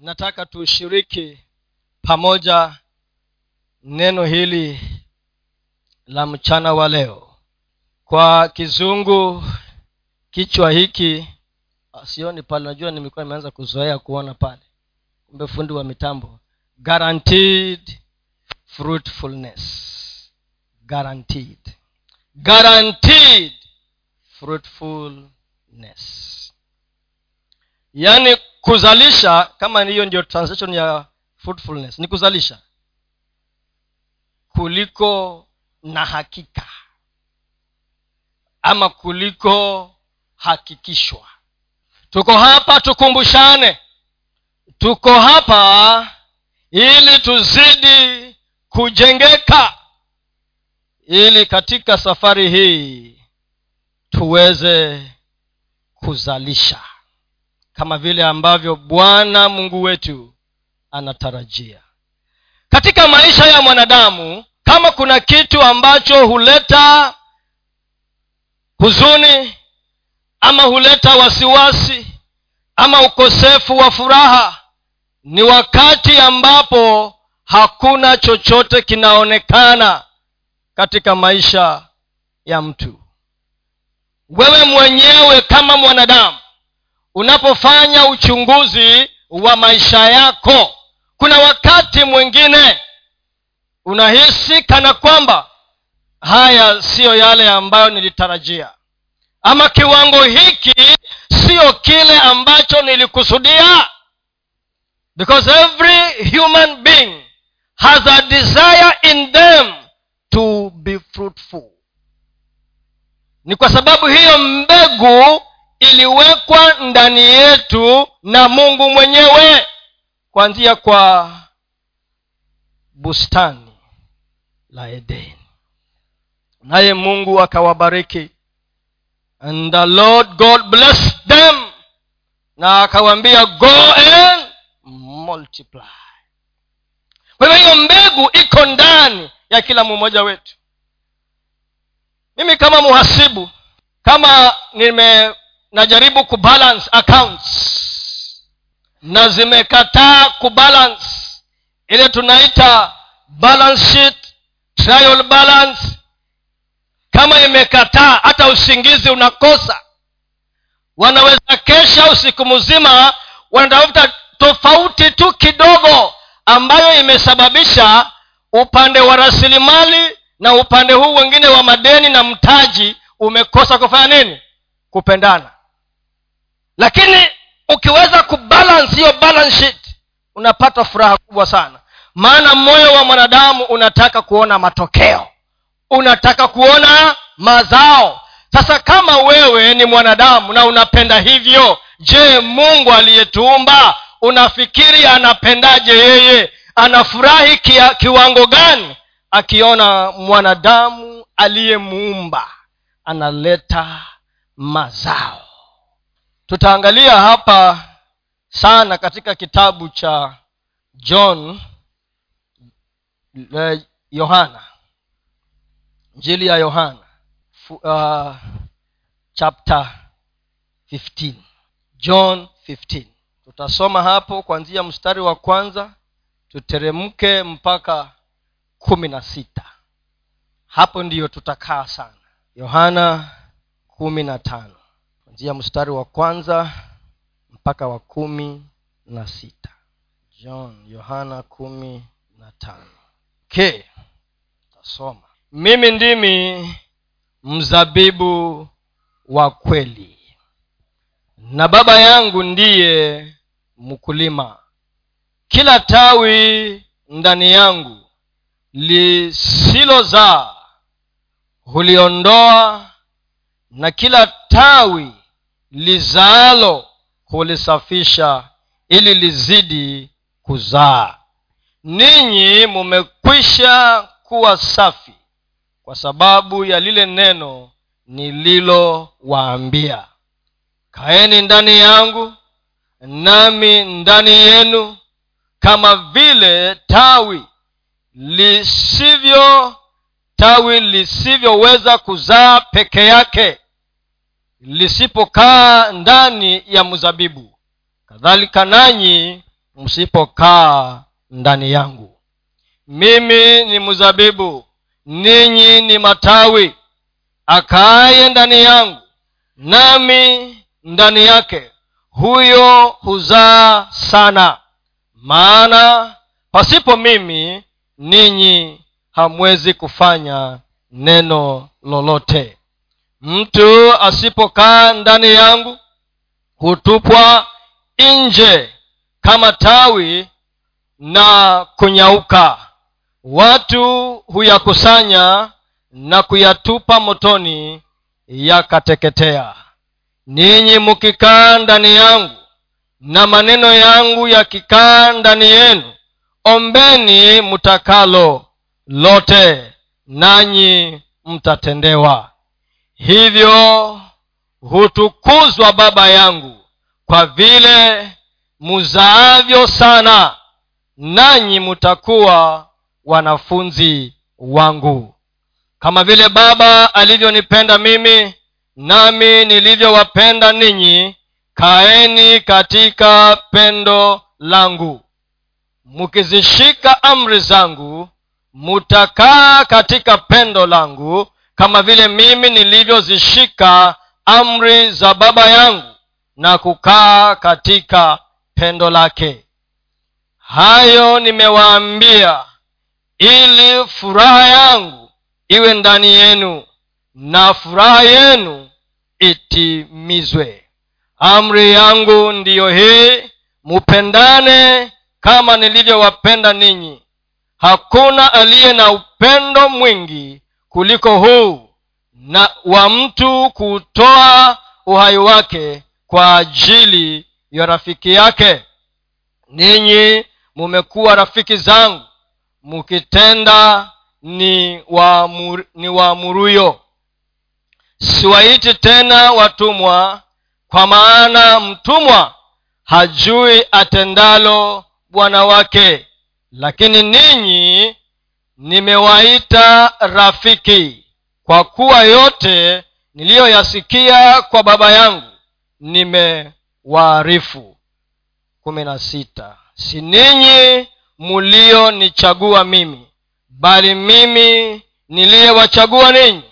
nataka tushiriki pamoja neno hili la mchana wa leo. Kwa kizungu kichwa hiki sioni pale najua nimekuwa nimeanza kuzoea kuona pale. Kumbe fundi wa mitambo. Guaranteed fruitfulness. Guaranteed. Guaranteed fruitfulness. Yaani kuzalisha kama hiyo ndio translation ya fruitfulness ni kuzalisha. Kuliko na hakika. Ama kuliko hakikishwa. Tuko hapa tukumbushane. Tuko hapa ili tuzidi kujengeka. Ili katika safari hii tuweze kuzalisha kama vile ambavyo bwana mungu wetu anatarajia. Katika maisha ya mwanadamu kama kuna kitu ambacho huleta huzuni ama huleta wasiwasi ama ukosefu wa furaha ni wakati ambapo hakuna chochote kinaonekana katika maisha ya mtu. Wewe mwenyewe kama mwanadamu unapofanya uchunguzi wa maisha yako kuna wakati mwingine unahisi kana kwamba haya siyo yale ambayo nilitarajia. Ama kiwango hiki siyo kile ambacho nilikusudia. Because every human being has a desire in them to be fruitful. Ni kwa sababu hiyo mbegu iliwekwa ndani yetu na mungu mwenyewe kuanzia kwa bustani la edeni naye mungu akawabariki. And the lord god blessed them na akawambia go and multiply. Kwa hivyo hiyo mbegu iko ndani ya kila mmoja wetu. Mimi kama muhasibu kama nime najaribu kubalance accounts. Na zimekataa kubalance. Ile tunaita balance sheet trial balance. Kama imekataa hata usingizi unakosa. Wanaweza kesha usiku mzima wanatafuta tofauti tu kidogo ambayo imesababisha upande wa rasilimali na upande huu wengine wa madeni na mtaji umekosa kufanya nini? Kupendana lakini ukiweza kubalance hiyo balance unapata furaha kubwa sana. Maana moyo wa mwanadamu unataka kuona matokeo. Unataka kuona mazao. Sasa kama wewe ni mwanadamu na unapenda hivyo je mungu aliyetuumba unafikiri anapendaje yeye? Anafurahi kia, kiwango gani? Akiona mwanadamu aliyemuumba analeta mazao tutaangalia hapa sana katika kitabu cha john eh, yohana njili ya yohana uh, chapter 15 john 15 tutasoma hapo kuanzia mstari wa kwanza tuteremke mpaka kumi na sita. Hapo ndiyo tutakaa sana. Yohana kumi na tano kuanzia mstari wa kwanza mpaka wa kumi na sita. John yohana kumi na tano. K tasoma mimi ndimi mzabibu wa kweli na baba yangu ndiye mkulima. Kila tawi ndani yangu lisilozaa huliondoa na kila tawi lizaalo hulisafisha ili lizidi kuzaa. Ninyi mumekwisha kuwa safi kwa sababu ya lile neno nililowaambia. Kaeni ndani yangu nami ndani yenu kama vile tawi lisivyo tawi lisivyoweza kuzaa peke yake lisipokaa ndani ya mzabibu kadhalika nanyi msipokaa ndani yangu. Mimi ni mzabibu ninyi ni matawi. Akaaye ndani yangu nami ndani yake huyo huzaa sana. Maana pasipo mimi ninyi hamwezi kufanya neno lolote mtu asipokaa ndani yangu hutupwa nje kama tawi na kunyauka. Watu huyakusanya na kuyatupa motoni yakateketea. Ninyi mukikaa ndani yangu na maneno yangu yakikaa ndani yenu ombeni mtakalo lote nanyi mtatendewa hivyo hutukuzwa baba yangu kwa vile muzaavyo sana nanyi mutakuwa wanafunzi wangu. Kama vile baba alivyonipenda mimi nami nilivyowapenda ninyi kaeni katika pendo langu. Mkizishika amri zangu mutakaa katika pendo langu kama vile mimi nilivyozishika amri za baba yangu na kukaa katika pendo lake. Hayo nimewaambia ili furaha yangu iwe ndani yenu na furaha yenu itimizwe. Amri yangu ndiyo hii mupendane kama nilivyowapenda ninyi. Hakuna aliye na upendo mwingi kuliko huu na wa mtu kutoa uhai wake kwa ajili ya rafiki yake. Ninyi mumekuwa rafiki zangu mukitenda ni waamur, ni waamuruyo siwaiti tena watumwa kwa maana mtumwa hajui atendalo bwana wake. Lakini ninyi nimewaita rafiki. Kwa kuwa yote niliyoyasikia kwa baba yangu nimewaarifu. Kumi na sita. Si ninyi mulionichagua mimi bali mimi niliyewachagua ninyi.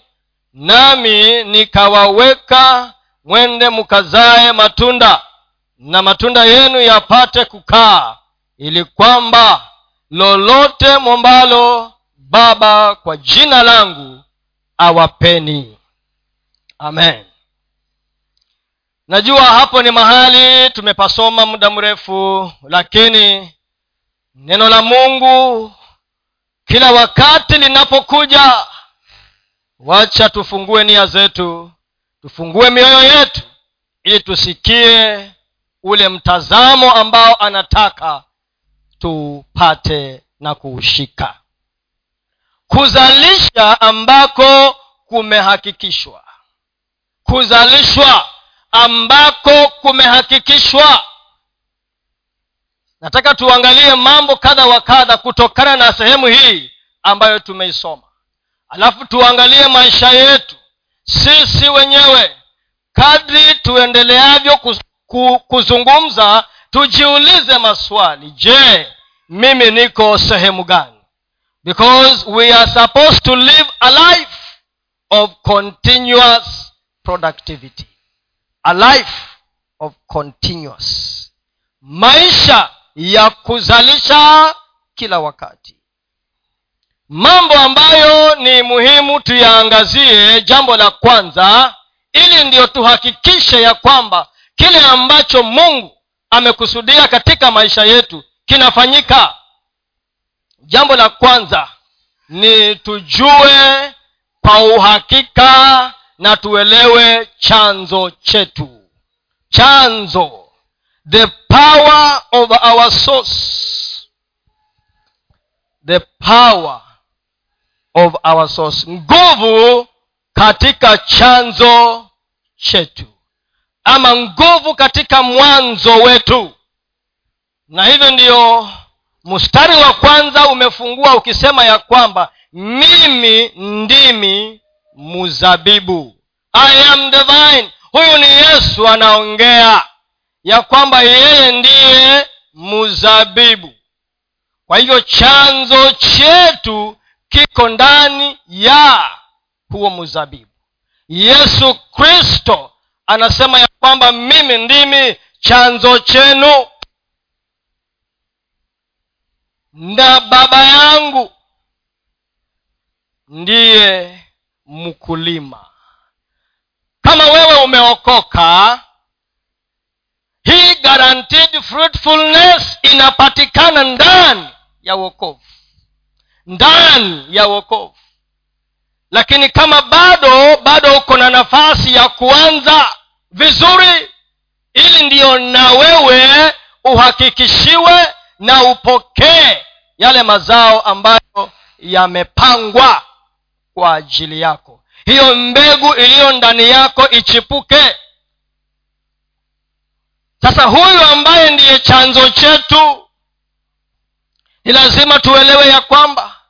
Nami nikawaweka mwende mkazae matunda na matunda yenu yapate kukaa ili kwamba lolote mwombalo baba kwa jina langu awapeni. Amen. Najua hapo ni mahali tumepasoma muda mrefu lakini neno la mungu kila wakati linapokuja wacha tufungue nia zetu tufungue mioyo yetu ili tusikie ule mtazamo ambao anataka tupate na kuushika kuzalisha ambako kumehakikishwa. Kuzalishwa ambako kumehakikishwa. Nataka tuangalie mambo kadha wa kadha kutokana na sehemu hii ambayo tumeisoma. Alafu tuangalie maisha yetu. Sisi wenyewe kadri tuendeleavyo kuzungumza tujiulize maswali. Je mimi niko sehemu gani because we are supposed to live a life of continuous productivity. A life of continuous. Maisha ya kuzalisha kila wakati. Mambo ambayo ni muhimu tuyaangazie jambo la kwanza ili ndiyo tuhakikishe ya kwamba kile ambacho mungu amekusudia katika maisha yetu kinafanyika jambo la kwanza ni tujue kwa uhakika na tuelewe chanzo chetu. Chanzo. The power of our source. The power of our source. Nguvu katika chanzo chetu. Ama nguvu katika mwanzo wetu. Na hivyo ndiyo mstari wa kwanza umefungua ukisema ya kwamba mimi ndimi muzabibu i am divine huyu ni yesu anaongea ya kwamba yeye ndiye mzabibu. Kwa hivyo chanzo chetu kiko ndani ya huo mzabibu. Yesu kristo anasema ya kwamba mimi ndimi chanzo chenu na baba yangu ndiye mkulima. Kama wewe umeokoka hii guaranteed fruitfulness inapatikana ndani ya uokovu ndani ya uokovu lakini kama bado bado uko na nafasi ya kuanza vizuri ili ndiyo na wewe uhakikishiwe na upokee yale mazao ambayo yamepangwa kwa ajili yako. Hiyo mbegu iliyo ndani yako ichipuke. Sasa huyu ambaye ndiye chanzo chetu ni lazima tuelewe ya kwamba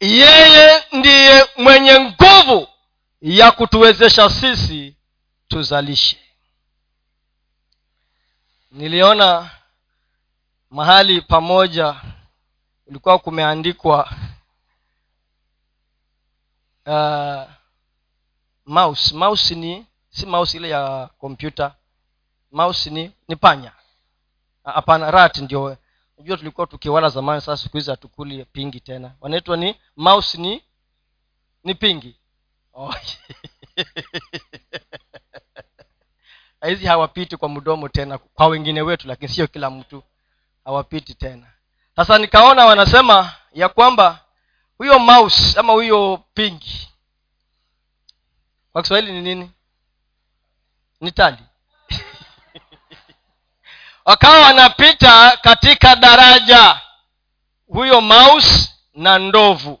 yeye ndiye mwenye nguvu ya kutuwezesha sisi tuzalishe. Niliona mahali pamoja ulikuwa kumeandikwa uh, mouse. Mouse ni si mouse ile ya kompyuta mouse ni ni panya. Hapana rat ndio. Unajua tulikuwa tukiwala zamani sasa siku hizi hatukuli pingi tena. Wanaitwa ni mouse ni ni pingi. Oh. hizi hawapiti kwa mdomo tena kwa wengine wetu lakini sio kila mtu hawapiti tena. Sasa nikaona wanasema ya kwamba huyo mouse ama huyo pingi kwa kiswahili ni nini? Ni tali. Wakawa wanapita katika daraja huyo mouse na ndovu.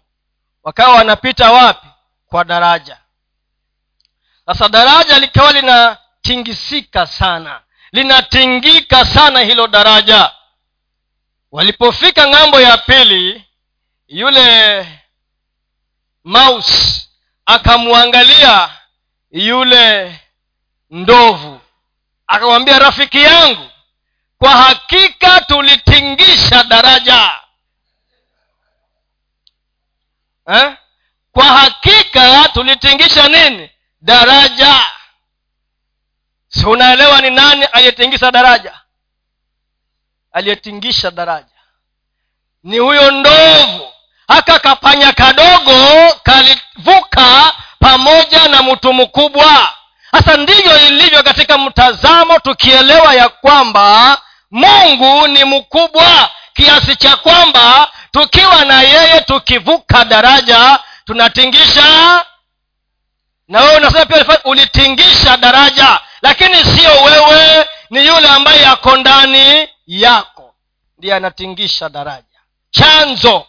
Wakawa wanapita wapi? Kwa daraja. Sasa daraja likawa linatingisika sana. Linatingika sana hilo daraja walipofika ng'ambo ya pili yule maus akamwangalia yule ndovu. Akamwambia rafiki yangu kwa hakika tulitingisha daraja. Eh? kwa hakika tulitingisha nini? Daraja. Si unaelewa ni nani aliyetingisha daraja aliyetingisha daraja. Ni huyo ndovu. Haka kapanya kadogo kalivuka pamoja na mtu mkubwa. Sasa ndivyo ilivyo katika mtazamo tukielewa ya kwamba mungu ni mkubwa kiasi cha kwamba tukiwa na yeye tukivuka daraja tunatingisha. Na wewe unasema pia ulitingisha daraja. Lakini sio wewe ni yule ambaye yako ndani yako ndiye anatingisha daraja. Chanzo.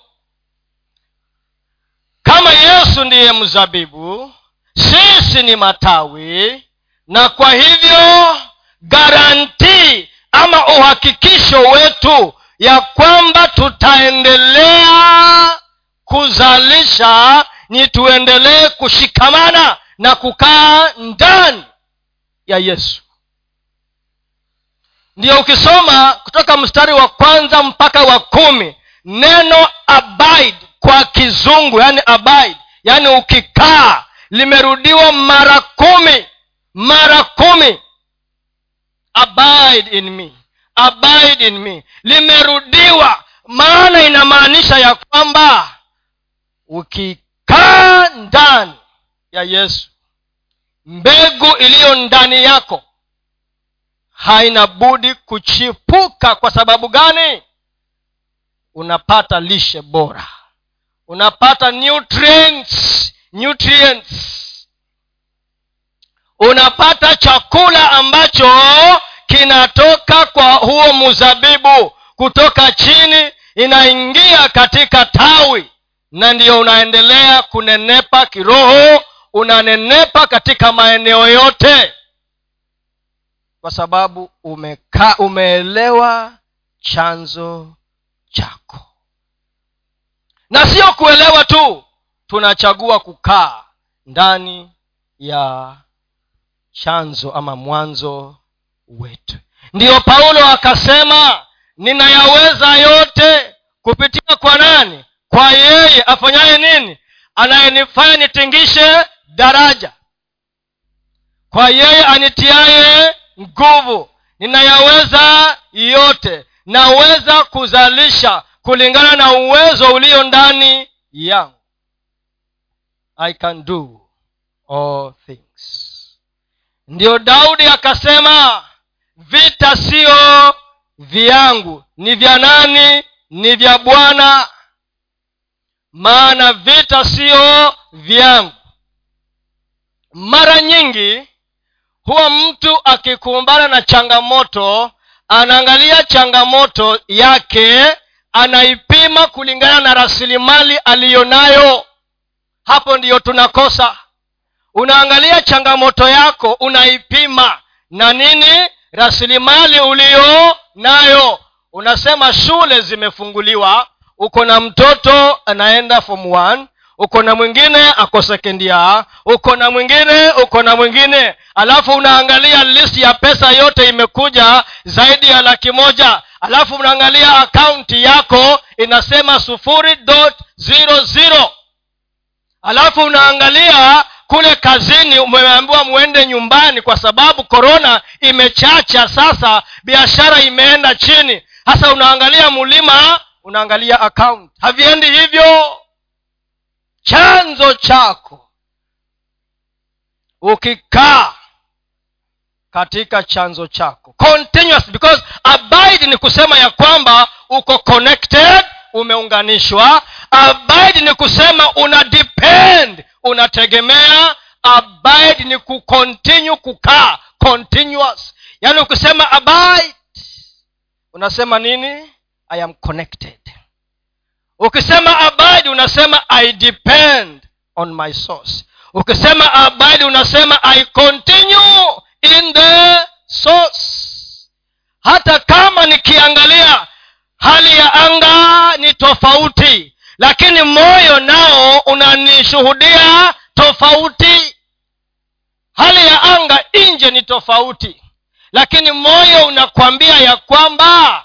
Kama yesu ndiye mzabibu sisi ni matawi na kwa hivyo garantii ama uhakikisho wetu ya kwamba tutaendelea kuzalisha ni tuendelee kushikamana na kukaa ndani ya yesu ndiyo ukisoma kutoka mstari wa kwanza mpaka wa kumi neno abide kwa kizungu yani abide yani ukikaa limerudiwa mara kumi mara kumi. Abide in me abide in me. Limerudiwa maana inamaanisha ya kwamba ukikaa ndani ya yesu mbegu iliyo ndani yako haina budi kuchipuka. Kwa sababu gani? Unapata lishe bora unapata nutrients nutrients. Unapata chakula ambacho kinatoka kwa huo mzabibu kutoka chini inaingia katika tawi na ndiyo unaendelea kunenepa kiroho unanenepa katika maeneo yote kwa sababu umeka, umeelewa chanzo chako. Na sio kuelewa tu tunachagua kukaa ndani ya chanzo ama mwanzo wetu. Ndiyo paulo akasema ninayaweza yote kupitia kwa nani? Kwa yeye. Afanyaye nini? Anayenifanya nitingishe daraja. Kwa yeye anitiaye nguvu. Ninayaweza yote. Naweza kuzalisha kulingana na uwezo ulio ndani yangu. I can do all things. Ndiyo daudi akasema vita siyo vyangu. Ni vya nani? Ni vya bwana. Maana vita siyo vyangu. Mara nyingi huwa mtu akikumbana na changamoto anaangalia changamoto yake anaipima kulingana na rasilimali aliyo nayo hapo ndiyo tunakosa. Unaangalia changamoto yako unaipima na nini rasilimali uliyo nayo unasema shule zimefunguliwa uko na mtoto anaenda form one uko na mwingine ako sekendia uko na mwingine uko na mwingine. Alafu unaangalia listi ya pesa yote imekuja zaidi ya laki moja. Alafu unaangalia akaunti yako inasema sufuri dot zero zero. Alafu unaangalia kule kazini umeambiwa mwende nyumbani kwa sababu korona imechacha sasa biashara imeenda chini. Hasa unaangalia mulima unaangalia account. Haviendi hivyo chanzo chako. Ukikaa katika chanzo chako. Continuous because abide ni kusema ya kwamba uko connected umeunganishwa. Abide ni kusema una depend unategemea. Abide ni kucontinue kukaa continuous. Yaani ukisema abide unasema nini? I am connected ukisema abide unasema i depend on my source. Ukisema abide unasema i continue in the source. Hata kama nikiangalia hali ya anga ni tofauti lakini moyo nao unanishuhudia tofauti. Hali ya anga nje ni tofauti lakini moyo unakwambia ya kwamba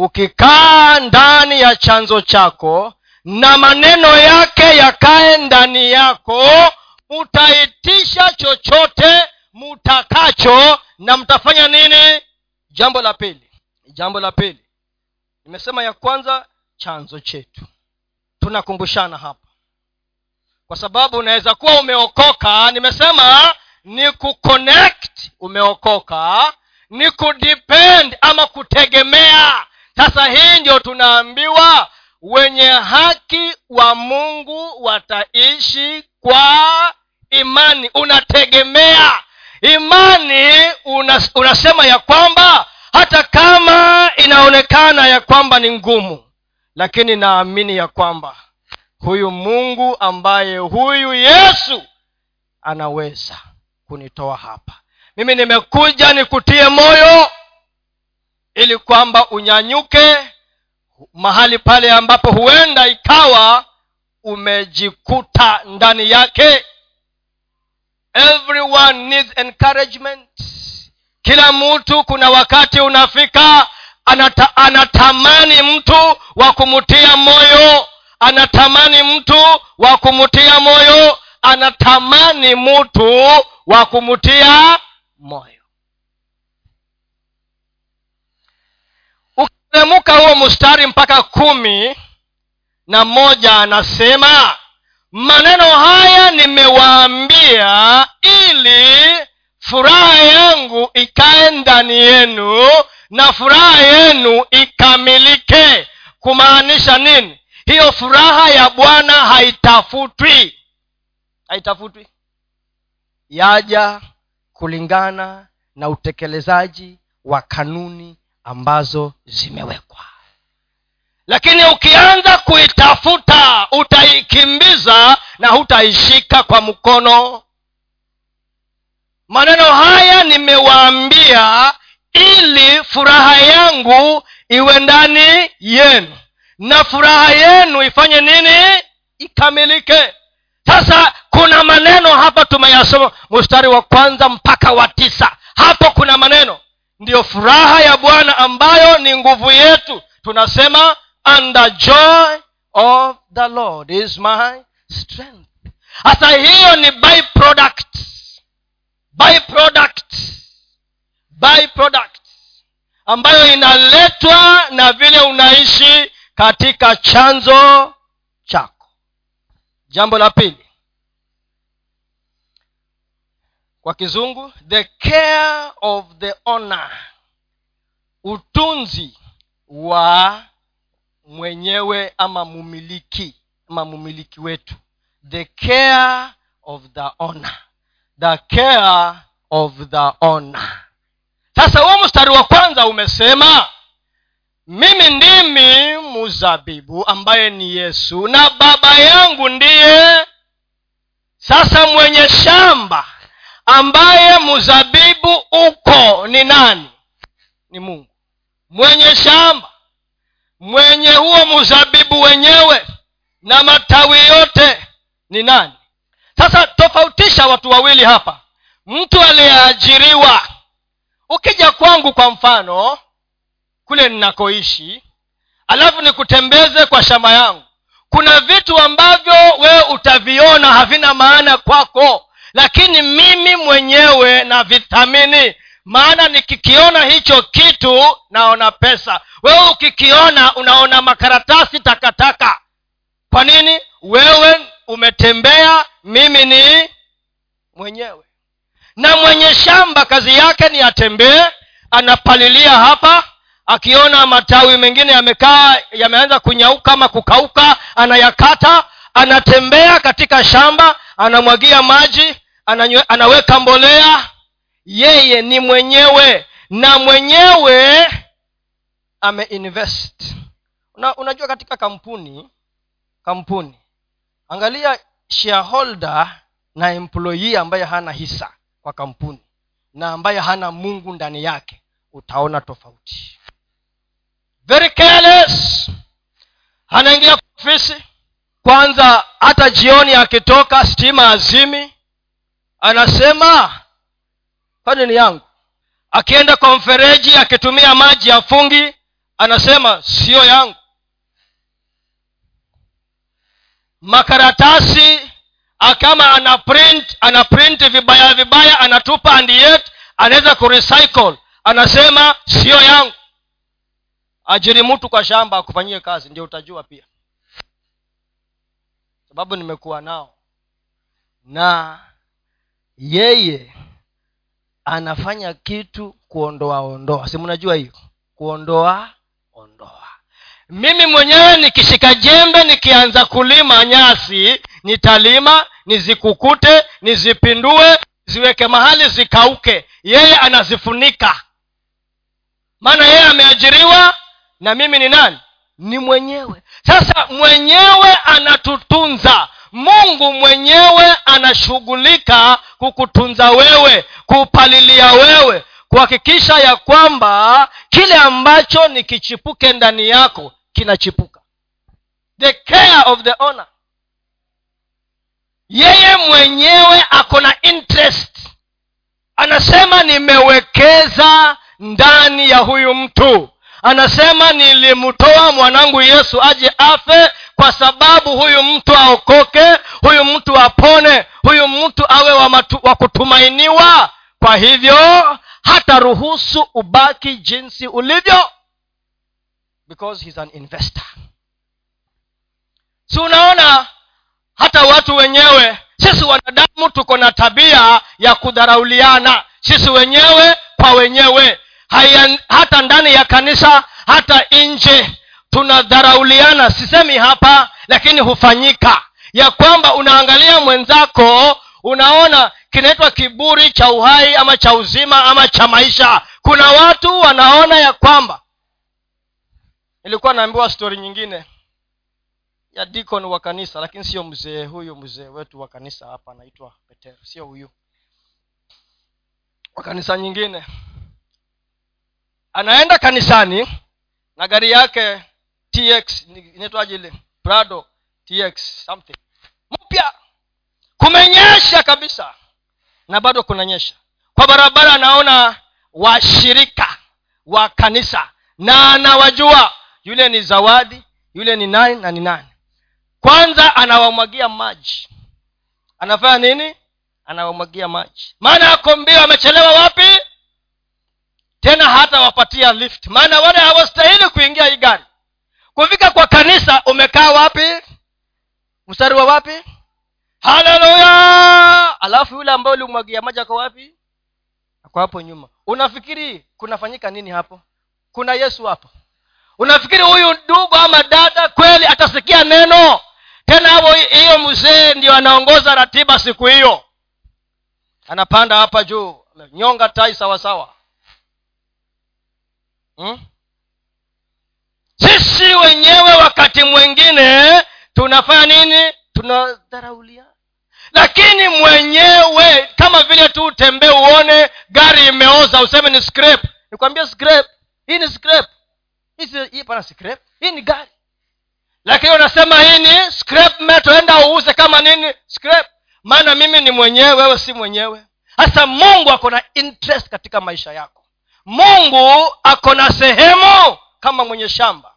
ukikaa ndani ya chanzo chako na maneno yake yakae ndani yako mutaitisha chochote mutakacho na mtafanya nini? Jambo la pili jambo la pili. Nimesema ya kwanza chanzo chetu. Tunakumbushana hapa. Kwa sababu unaweza kuwa umeokoka nimesema ni kuconnect umeokoka ni kudepend ama kutegemea sasa hii ndio tunaambiwa wenye haki wa mungu wataishi kwa imani. Unategemea imani unas, unasema ya kwamba hata kama inaonekana ya kwamba ni ngumu lakini naamini ya kwamba huyu mungu ambaye huyu yesu anaweza kunitoa hapa. Mimi nimekuja nikutie moyo ili kwamba unyanyuke mahali pale ambapo huenda ikawa umejikuta ndani yake. Everyone needs encouragement. Kila mtu kuna wakati unafika anata, anatamani mtu wa kumtia moyo anatamani mtu wa kumtia moyo anatamani mtu wa kumtia moyo ukitemuka huo mstari mpaka kumi na moja anasema maneno haya nimewaambia ili furaha yangu ikae ndani yenu na furaha yenu ikamilike. Kumaanisha nini? Hiyo furaha ya bwana haitafutwi. Haitafutwi. Yaja kulingana na utekelezaji wa kanuni ambazo zimewekwa. Lakini ukianza kuitafuta utaikimbiza na hutaishika kwa mkono. Maneno haya nimewaambia ili furaha yangu iwe ndani yenu. Na furaha yenu ifanye nini? Ikamilike. Sasa kuna maneno hapa tumeyasoma mstari wa kwanza mpaka wa tisa. Hapo kuna maneno ndiyo furaha ya bwana ambayo ni nguvu yetu. Tunasema and the joy of the lord is my strength. Hasa hiyo ni by product by product by product ambayo inaletwa na vile unaishi katika chanzo chako. Jambo la pili kwa kizungu the care of the owner. Utunzi wa mwenyewe ama mumiliki ama mumiliki wetu. The care of the owner. The care of the owner. Sasa huo mstari wa kwanza umesema mimi ndimi muzabibu ambaye ni yesu na baba yangu ndiye sasa mwenye shamba ambaye mzabibu uko ni nani? Ni mungu. Mwenye shamba mwenye huo mzabibu wenyewe na matawi yote ni nani? Sasa tofautisha watu wawili hapa. Mtu aliyeajiriwa. Ukija kwangu kwa mfano kule ninakoishi alafu nikutembeze kwa shamba yangu kuna vitu ambavyo wewe utaviona havina maana kwako lakini mimi mwenyewe navithamini maana nikikiona hicho kitu naona pesa. Wewe ukikiona unaona makaratasi takataka. Kwa nini? Wewe umetembea mimi ni mwenyewe. Na mwenye shamba kazi yake ni atembee anapalilia hapa akiona matawi mengine yamekaa yameanza kunyauka ama kukauka anayakata anatembea katika shamba anamwagia maji ananywe, anaweka mbolea. Yeye ni mwenyewe na mwenyewe ameinvest. Una, unajua katika kampuni kampuni angalia shareholder na employee ambaye hana hisa kwa kampuni na ambaye hana mungu ndani yake utaona tofauti. Very careless. Anaingia ofisi kwanza hata jioni akitoka stima azimi anasema ni yangu? Akienda kwa mfereji akitumia maji ya fungi anasema siyo yangu. Makaratasi kama ana print ana print vibaya vibaya anatupa and yet anaweza kurecycle. Anasema siyo yangu. Ajiri mtu kwa shamba akufanyie kazi ndio utajua pia sababu nimekuwa nao. Na yeye anafanya kitu kuondoa ondoa. Si mnajua hiyo? Kuondoa ondoa. Mimi mwenyewe nikishika jembe nikianza kulima nyasi nitalima nizikukute nizipindue ziweke mahali zikauke. Yeye anazifunika. Maana yeye ameajiriwa na mimi ni nani? Ni mwenyewe sasa mwenyewe anatutunza. Mungu mwenyewe anashughulika kukutunza wewe kupalilia wewe kuhakikisha ya kwamba kile ambacho ni kichipuke ndani yako kinachipuka. The care of the owner. Yeye mwenyewe ako na interest. Anasema nimewekeza ndani ya huyu mtu anasema nilimtoa mwanangu yesu aje afe kwa sababu huyu mtu aokoke huyu mtu apone huyu mtu awe wa, matu, wa kutumainiwa. Kwa hivyo hata ruhusu ubaki jinsi ulivyo because he's an investor. Si unaona hata watu wenyewe sisi wanadamu tuko na tabia ya kudharauliana. Sisi wenyewe kwa wenyewe Haya, hata ndani ya kanisa hata nje tunadharauliana. Sisemi hapa lakini hufanyika. Ya kwamba unaangalia mwenzako unaona kinaitwa kiburi cha uhai ama cha uzima ama cha maisha. Kuna watu wanaona ya kwamba ilikuwa naambiwa stori nyingine ya dikon wa kanisa lakini sio mzee huyu mzee wetu wa kanisa hapa anaitwa petero sio huyu. Wa kanisa nyingine anaenda kanisani na gari yake tx inaitwaje ile? Prado tx something. Mpya. Kumenyesha kabisa. Na bado kunanyesha. Kwa barabara anaona washirika wa kanisa. Na anawajua yule ni zawadi yule ni nani na ni nani. Kwanza anawamwagia maji. Anafanya nini? Anawamwagia maji. Maana akombio amechelewa wapi tena hata wapatia lift. Maana wale hawastahili kuingia hii gari. Kufika kwa kanisa umekaa wapi? Mstari wa wapi? Haleluya! Alafu yule ambaye ulimwagia maji ako wapi? Ako hapo nyuma. Unafikiri kunafanyika nini hapo? Kuna yesu hapo. Unafikiri huyu ndugu ama dada kweli atasikia neno? Tena hapo hiyo mzee ndio anaongoza ratiba siku hiyo. Anapanda hapa juu nyonga tai sawasawa hmm? sisi wenyewe wakati mwingine tunafanya nini? Tunadharaulia. Lakini mwenyewe kama vile tu utembee uone gari imeoza useme ni scrap nikwambia scrap hii ni scrap hii pana scrap hii ni gari. Lakini unasema hii ni scrap metal enda uuze kama nini? Scrap maana mimi ni mwenyewe wewe si mwenyewe. Hasa mungu ako na interest katika maisha yako mungu ako na sehemu kama mwenye shamba.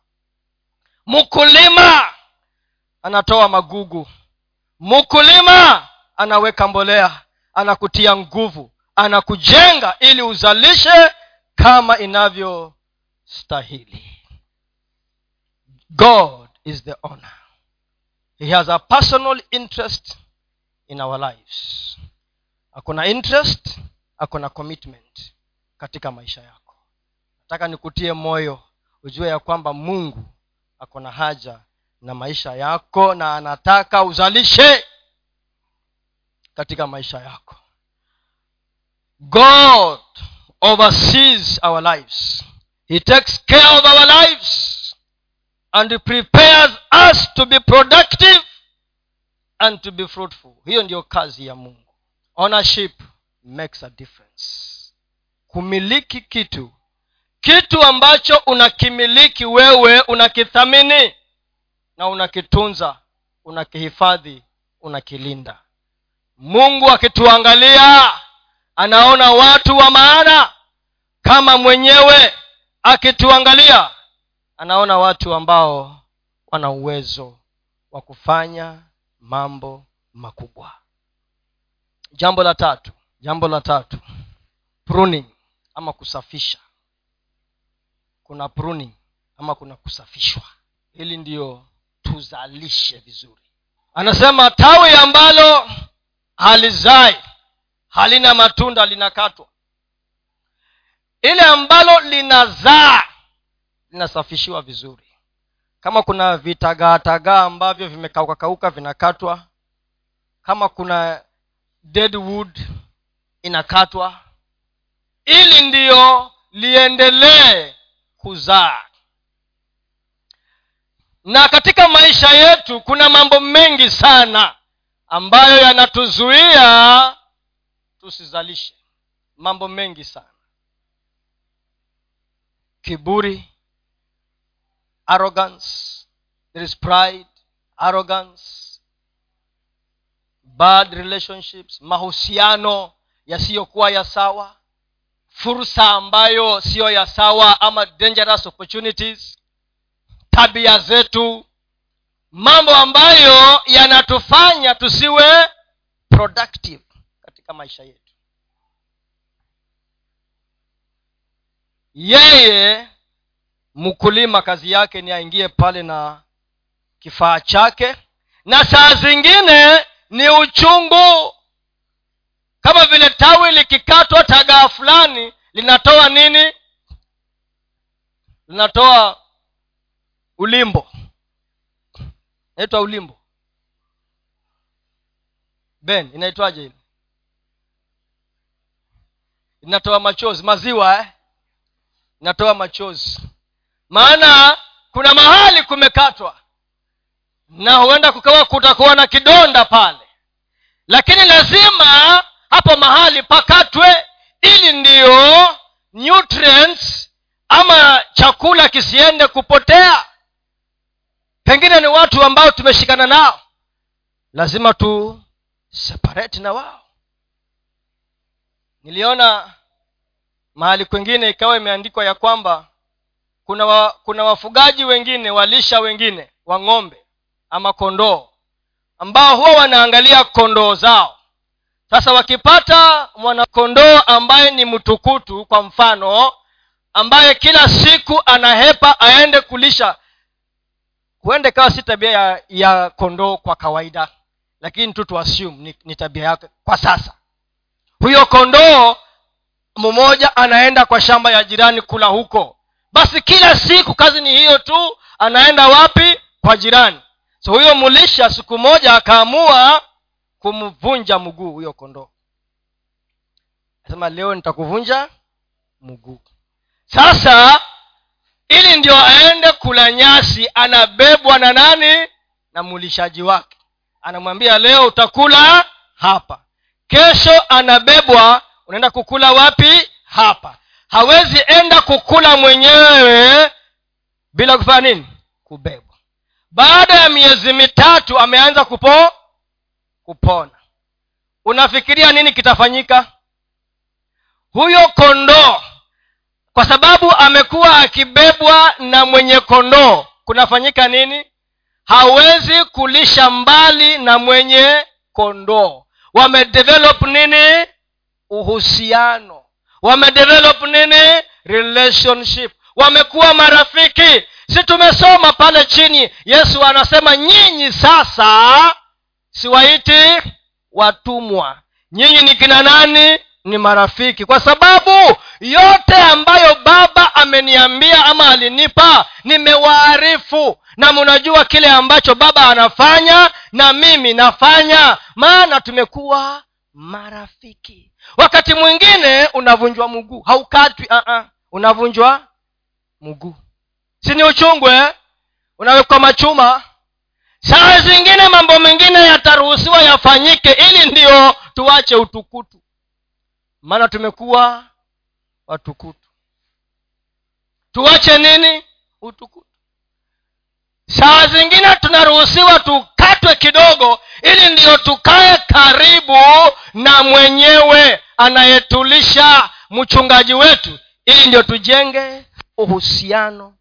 Mkulima anatoa magugu. Mkulima anaweka mbolea anakutia nguvu anakujenga ili uzalishe kama inavyostahili. God is the owner. He has a personal interest in our lives. Akona interest akona commitment katika maisha yako. Nataka nikutie moyo ujue ya kwamba mungu ako na haja na maisha yako na anataka uzalishe katika maisha yako. God oversees our lives. He takes care of our lives and prepares us to be productive and to be fruitful. Hiyo ndiyo kazi ya mungu. Ownership makes a difference kumiliki kitu. Kitu ambacho unakimiliki wewe unakithamini na unakitunza unakihifadhi unakilinda. Mungu akituangalia anaona watu wa maana kama mwenyewe. Akituangalia anaona watu ambao wana uwezo wa kufanya mambo makubwa. Jambo la tatu jambo la tatu. Pruning ama kusafisha. Kuna pruning ama kuna kusafishwa. Hili ndiyo tuzalishe vizuri. Anasema tawi ambalo halizai halina matunda linakatwa. Ile ambalo linazaa linasafishiwa vizuri. Kama kuna vitagaatagaa ambavyo vimekaukakauka vinakatwa. Kama kuna dead wood inakatwa ili ndiyo liendelee kuzaa. Na katika maisha yetu kuna mambo mengi sana ambayo yanatuzuia tusizalishe. Mambo mengi sana. Kiburi arrogance there is pride arrogance bad relationships mahusiano yasiyokuwa ya sawa fursa ambayo siyo ya sawa ama dangerous opportunities tabia zetu mambo ambayo yanatufanya tusiwe productive katika maisha yetu. Yeye mkulima kazi yake ni aingie pale na kifaa chake na saa zingine ni uchungu kama vile tawi likikatwa tagaa fulani linatoa nini? Linatoa ulimbo. Inaitwa ulimbo. Ben inaitwaje ile inatoa machozi. Maziwa eh? inatoa machozi. Maana kuna mahali kumekatwa. Na huenda kukawa kutakuwa na kidonda pale. Lakini lazima hapo mahali pakatwe ili ndiyo nutrients ama chakula kisiende kupotea. Pengine ni watu ambao tumeshikana nao. Lazima tu separate na wao. Niliona mahali kwengine ikawa imeandikwa ya kwamba kuna wa, kuna wafugaji wengine walisha wengine wa ng'ombe ama kondoo ambao huwa wanaangalia kondoo zao sasa wakipata mwanakondoo ambaye ni mtukutu kwa mfano ambaye kila siku anahepa aende kulisha huenda ikawa si tabia ya, ya kondoo kwa kawaida lakini tu tuassume ni, ni tabia yake kwa sasa. Huyo kondoo mmoja anaenda kwa shamba ya jirani kula huko. Basi kila siku kazi ni hiyo tu anaenda wapi? Kwa jirani. So huyo mulisha siku moja akaamua kumvunja mguu huyo kondoo. Asema leo nitakuvunja mguu. Sasa ili ndio aende kula nyasi anabebwa na nani? Na mulishaji wake. Anamwambia leo utakula hapa. Kesho anabebwa unaenda kukula wapi? Hapa. Hawezi enda kukula mwenyewe bila kufanya nini? Kubebwa. Baada ya miezi mitatu ameanza kupo kupona unafikiria nini kitafanyika? Huyo kondoo kwa sababu amekuwa akibebwa na mwenye kondoo kunafanyika nini? Hawezi kulisha mbali na mwenye kondoo. Wamedevelop nini? Uhusiano. Wamedevelop nini? Relationship. Wamekuwa marafiki. Si tumesoma pale chini yesu anasema nyinyi sasa siwaiti watumwa. Nyinyi ni kina nani? Ni marafiki. Kwa sababu yote ambayo baba ameniambia ama alinipa nimewaarifu. Na mnajua kile ambacho baba anafanya na mimi nafanya. Maana tumekuwa marafiki. Wakati mwingine unavunjwa mguu. Haukatwi uh-uh. unavunjwa mguu. Si ni uchungu eh? unawekwa machuma saa zingine mambo mengine yataruhusiwa yafanyike ili ndio tuache utukutu. Maana tumekuwa watukutu. Tuache nini? Utukutu. Saa zingine tunaruhusiwa tukatwe kidogo ili ndiyo tukae karibu na mwenyewe anayetulisha mchungaji wetu. Ili ndio tujenge uhusiano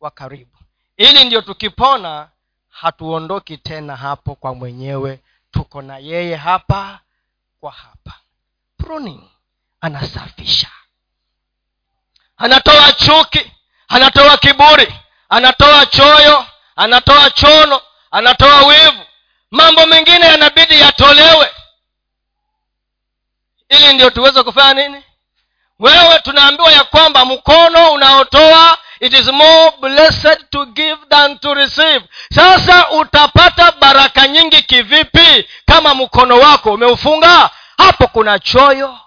wa karibu. Ili ndio tukipona hatuondoki tena hapo kwa mwenyewe. Tuko na yeye hapa kwa hapa. Pruning. Anasafisha. Anatoa chuki. Anatoa kiburi. Anatoa choyo. Anatoa chono. Anatoa wivu. Mambo mengine yanabidi yatolewe. Ili ndio tuweze kufanya nini? Wewe tunaambiwa ya kwamba mkono unaotoa it is more blessed to give than to receive. Sasa utapata baraka nyingi kivipi kama mkono wako umeufunga? Hapo kuna choyo.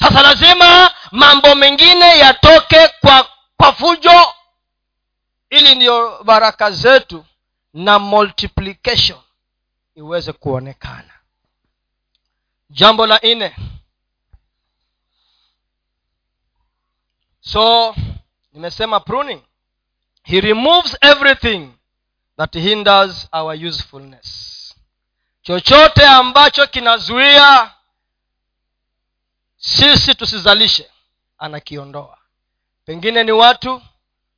Sasa lazima mambo mengine yatoke kwa kwa fujo. Ili ndiyo baraka zetu na multiplication iweze kuonekana. Jambo la nne. So nimesema pruning. He removes everything that hinders our usefulness. Chochote ambacho kinazuia sisi tusizalishe anakiondoa. Pengine ni watu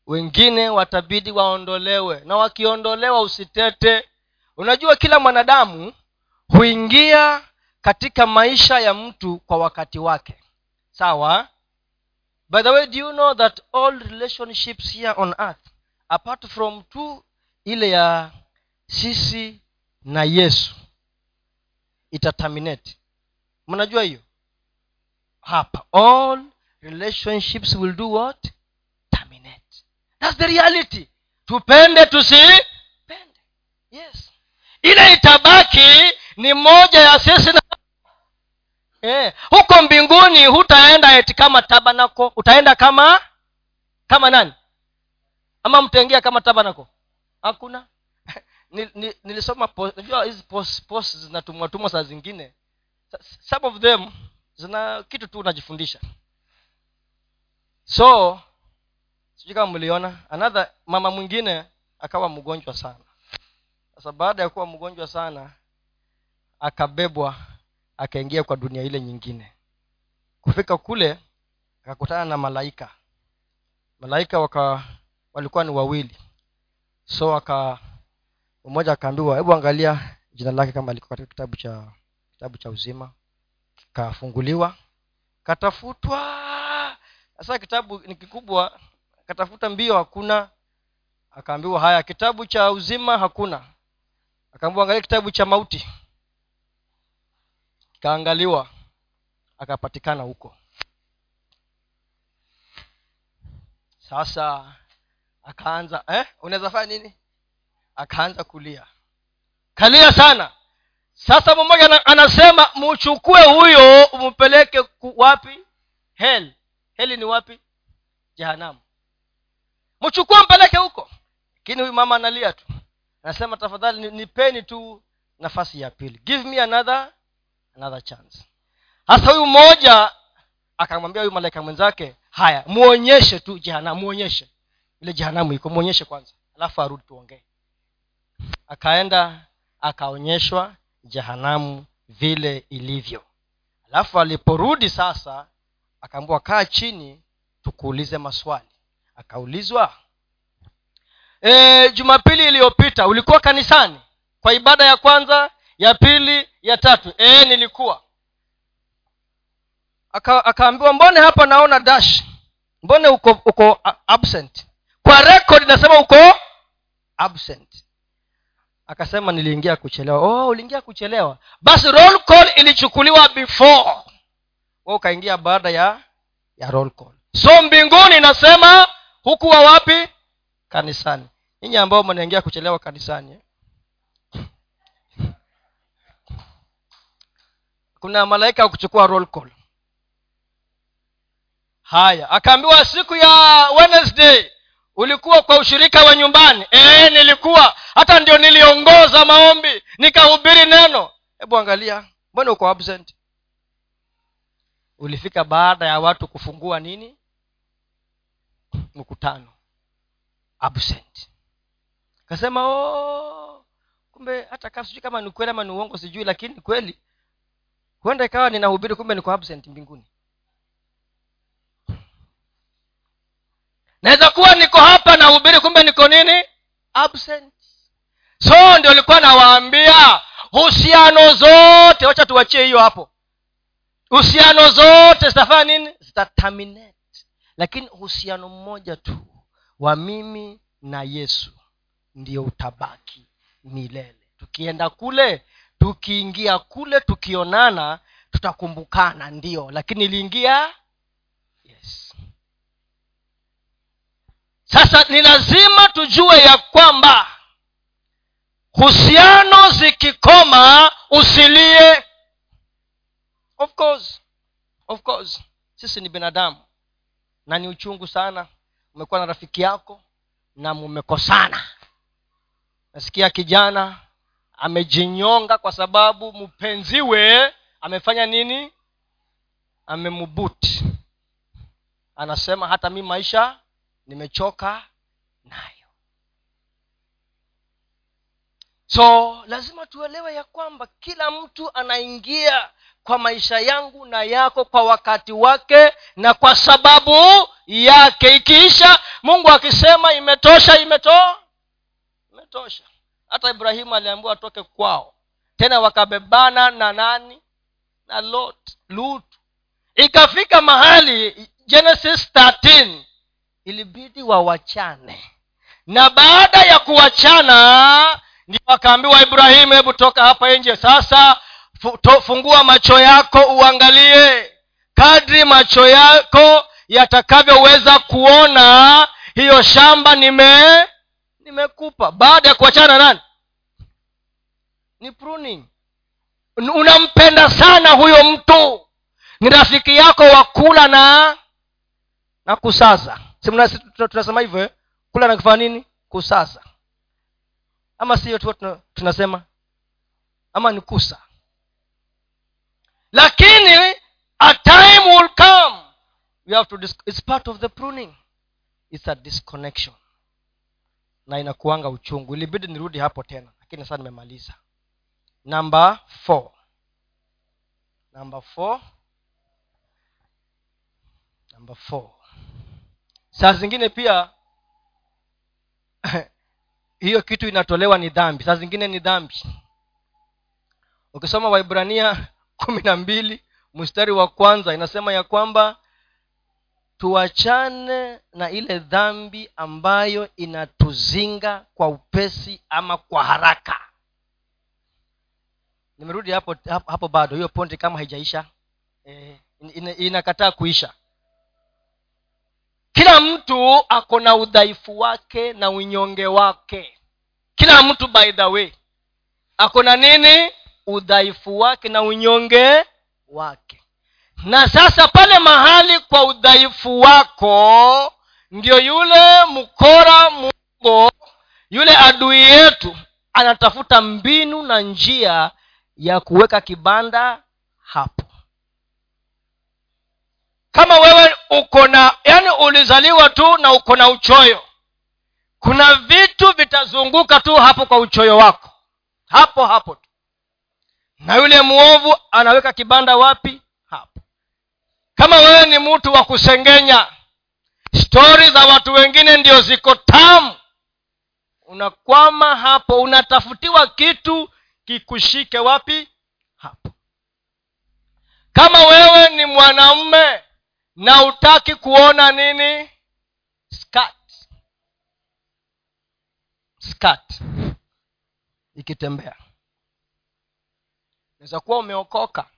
wengine watabidi waondolewe. Na wakiondolewa usitete. Unajua kila mwanadamu huingia katika maisha ya mtu kwa wakati wake. Sawa by the way do you know that all relationships here on earth apart from tu ile ya sisi na yesu itaterminate? Mnajua hiyo? Hapa. All relationships will do what? Terminate. Thats the reality. Tupende tusipende. Yes. Ile itabaki ni moja ya sisi na eh, huko mbinguni hutaenda eti kama tabanako utaenda kama kama nani? Ama mtaingia kama tabanako? Hakuna. Nilisoma najua hizi post, zinatumwatumwa saa zingine. Some of them zina kitu tu unajifundisha. So sijui kama mliona another mama mwingine akawa mgonjwa sana. Sasa baada ya kuwa mgonjwa sana akabebwa akaingia kwa dunia ile nyingine. Kufika kule akakutana na malaika. Malaika waka walikuwa ni wawili. So aka mmoja akaambiwa hebu angalia jina lake kama liko katika kitabu cha kitabu cha uzima. Kafunguliwa katafutwa. Sasa kitabu ni kikubwa katafuta mbio hakuna. Akaambiwa haya kitabu cha uzima hakuna. Akaambiwa angalia kitabu cha mauti kaangaliwa akapatikana huko. Sasa akaanza eh? unaweza fanya nini? Akaanza kulia. Kalia sana. Sasa mmoja anasema mchukue huyo umpeleke wapi? Hel. Heli ni wapi? Jehanamu. Mchukue mpeleke huko. Lakini huyu mama analia tu. Anasema tafadhali nipeni tu nafasi ya pili. Give me another another chance. Hasa huyu mmoja akamwambia huyu malaika mwenzake haya muonyeshe tu jehanamu muonyeshe. Ile jehanamu iko muonyeshe kwanza. Alafu arudi tuongee. Akaenda akaonyeshwa jehanamu vile ilivyo. Alafu aliporudi sasa akaambiwa kaa chini tukuulize maswali. Akaulizwa e, jumapili iliyopita ulikuwa kanisani? Kwa ibada ya kwanza ya pili ya tatu. E, nilikuwa. Aka, akaambiwa mbone hapa naona dash? Mbone uko uko absent? Kwa record nasema uko absent. Akasema niliingia kuchelewa. Oh uliingia kuchelewa. Basi roll call ilichukuliwa before. We ukaingia baada ya ya roll call. So mbinguni nasema hukuwa wapi? Kanisani. Nyinyi ambao mnaingia kuchelewa kanisani kuna malaika wa kuchukua roll call. Haya akaambiwa siku ya wednesday ulikuwa kwa ushirika wa nyumbani. E, nilikuwa. Hata ndio niliongoza maombi nikahubiri neno. Hebu angalia mbona uko absent? Ulifika baada ya watu kufungua nini? Mkutano. Absent. Kasema oh, kumbe hata kaa sijui kama ni kweli ama ni uongo sijui lakini kweli huenda ikawa ninahubiri kumbe niko absent mbinguni. Naweza kuwa niko hapa nahubiri kumbe niko nini? Absent. So ndio likuwa nawaambia husiano zote wacha tuwachie hiyo hapo. Husiano zote zitafanya nini? Zitaterminate lakini uhusiano mmoja tu wa mimi na yesu ndio utabaki milele. Tukienda kule tukiingia kule tukionana tutakumbukana ndio. Lakini iliingia yes. Sasa ni lazima tujue ya kwamba husiano zikikoma usilie. Of course of course. Sisi ni binadamu. Na ni uchungu sana. Umekuwa na rafiki yako na mumekosana. Nasikia kijana amejinyonga kwa sababu mpenziwe amefanya nini? Amemubuti anasema hata mi maisha nimechoka nayo. So lazima tuelewe ya kwamba kila mtu anaingia kwa maisha yangu na yako kwa wakati wake na kwa sababu yake. Ikiisha mungu akisema imetosha imetoa imetosha hata ibrahimu aliambiwa atoke kwao. Tena wakabebana na nani? Na lot lut. Ikafika mahali genesis 13 ilibidi wawachane. Na baada ya kuwachana ndio wakaambiwa ibrahimu hebu toka hapa nje sasa. Fungua macho yako uangalie. Kadri macho yako yatakavyoweza kuona hiyo shamba nime nimekupa. Baada ya kuachana nani? Ni pruning. Unampenda sana huyo mtu. Ni rafiki yako wa kula na na kusasa tunasema hivyo eh? kula na kufanya nini? Kusasa ama siyo tu tunasema? Ama ni kusa. Lakini a time will come. You have to it's part of the pruning. It's a disconnection na inakuanga uchungu. Ilibidi nirudi hapo tena lakini sasa nimemaliza. Namba namba four. Saa zingine pia hiyo kitu inatolewa ni dhambi. Saa zingine ni dhambi. Ukisoma waibrania kumi na mbili mstari wa kwanza inasema ya kwamba tuachane na ile dhambi ambayo inatuzinga kwa upesi ama kwa haraka. Nimerudi hapo hapo, hapo bado. Hiyo ponti kama haijaisha eh, inakataa kuisha. Kila mtu ako na udhaifu wake na unyonge wake. Kila mtu by the way ako na nini? Udhaifu wake na unyonge wake na sasa pale mahali kwa udhaifu wako ndio yule mkora mungo yule adui yetu anatafuta mbinu na njia ya kuweka kibanda hapo. Kama wewe uko na yani ulizaliwa tu na uko na uchoyo kuna vitu vitazunguka tu hapo kwa uchoyo wako. Hapo hapo tu. Na yule mwovu anaweka kibanda wapi kama wewe ni mtu wa kusengenya stori za watu wengine ndio ziko tamu. Unakwama hapo unatafutiwa kitu kikushike wapi? Hapo. Kama wewe ni mwanamme na utaki kuona nini? Skat skat ikitembea naweza kuwa umeokoka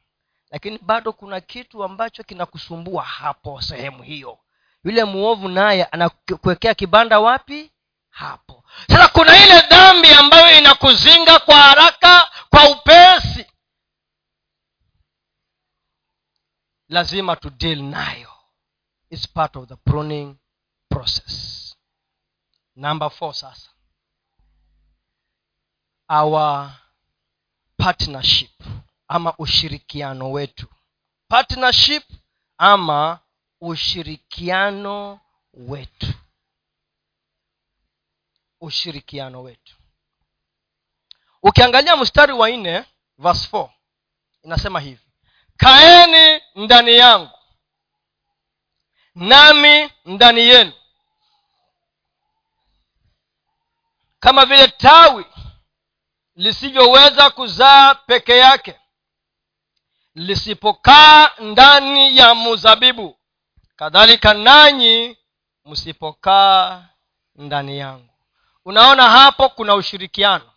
lakini bado kuna kitu ambacho kinakusumbua hapo sehemu hiyo. Yule mwovu naye anakuwekea kibanda wapi? Hapo. Sasa kuna ile dhambi ambayo inakuzinga kwa haraka kwa upesi. Lazima tu deal nayo. Its part of the pruning process. Number sasa. Our partnership ama ushirikiano wetu. Partnership ama ushirikiano wetu. Ushirikiano wetu. Ukiangalia mstari wa nne verse 4 inasema hivi. Kaeni ndani yangu nami ndani yenu. Kama vile tawi lisivyoweza kuzaa peke yake lisipokaa ndani ya muzabibu. Kadhalika nanyi msipokaa ndani yangu. Unaona hapo kuna ushirikiano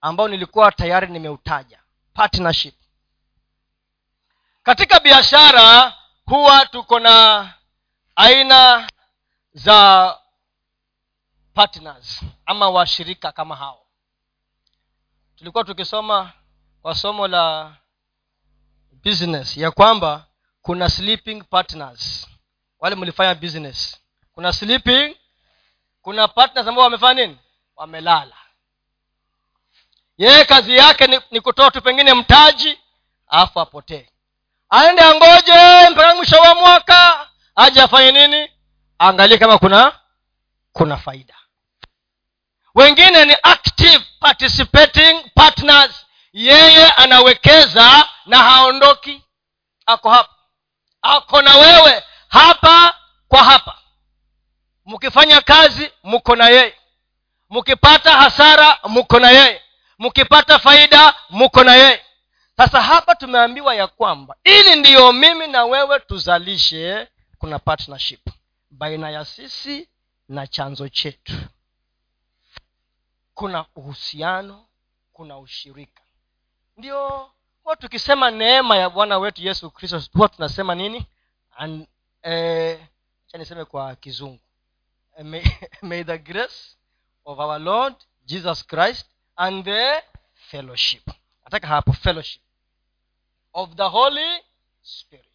ambao nilikuwa tayari nimeutaja. Partnership. Katika biashara huwa tuko na aina za partners ama washirika kama hao. Tulikuwa tukisoma kwa somo la business ya kwamba kuna sleeping partners. Wale mlifanya business. Kuna sleeping kuna partners ambao wamefanya nini? Wamelala. Yeye kazi yake ni, ni kutoa tu pengine mtaji alafu apotee. Aende angoje mpaka mwisho wa mwaka aje afanye nini? Aangalie kama kuna kuna faida. Wengine ni active participating partners yeye anawekeza na haondoki. Ako hapa. Ako na wewe. Hapa kwa hapa. Mkifanya kazi mko na yeye. Mkipata hasara mko na yeye. Mkipata faida mko na yeye. Sasa hapa tumeambiwa ya kwamba ili ndiyo mimi na wewe tuzalishe kuna partnership baina ya sisi na chanzo chetu. Kuna uhusiano kuna ushirika ndio huwa tukisema neema ya bwana wetu yesu kristo huwa tunasema nini? And, eh, niseme kwa kizungu. Eh, may, the grace of our lord jesus christ and the fellowship. Nataka hapo fellowship of the holy spirit.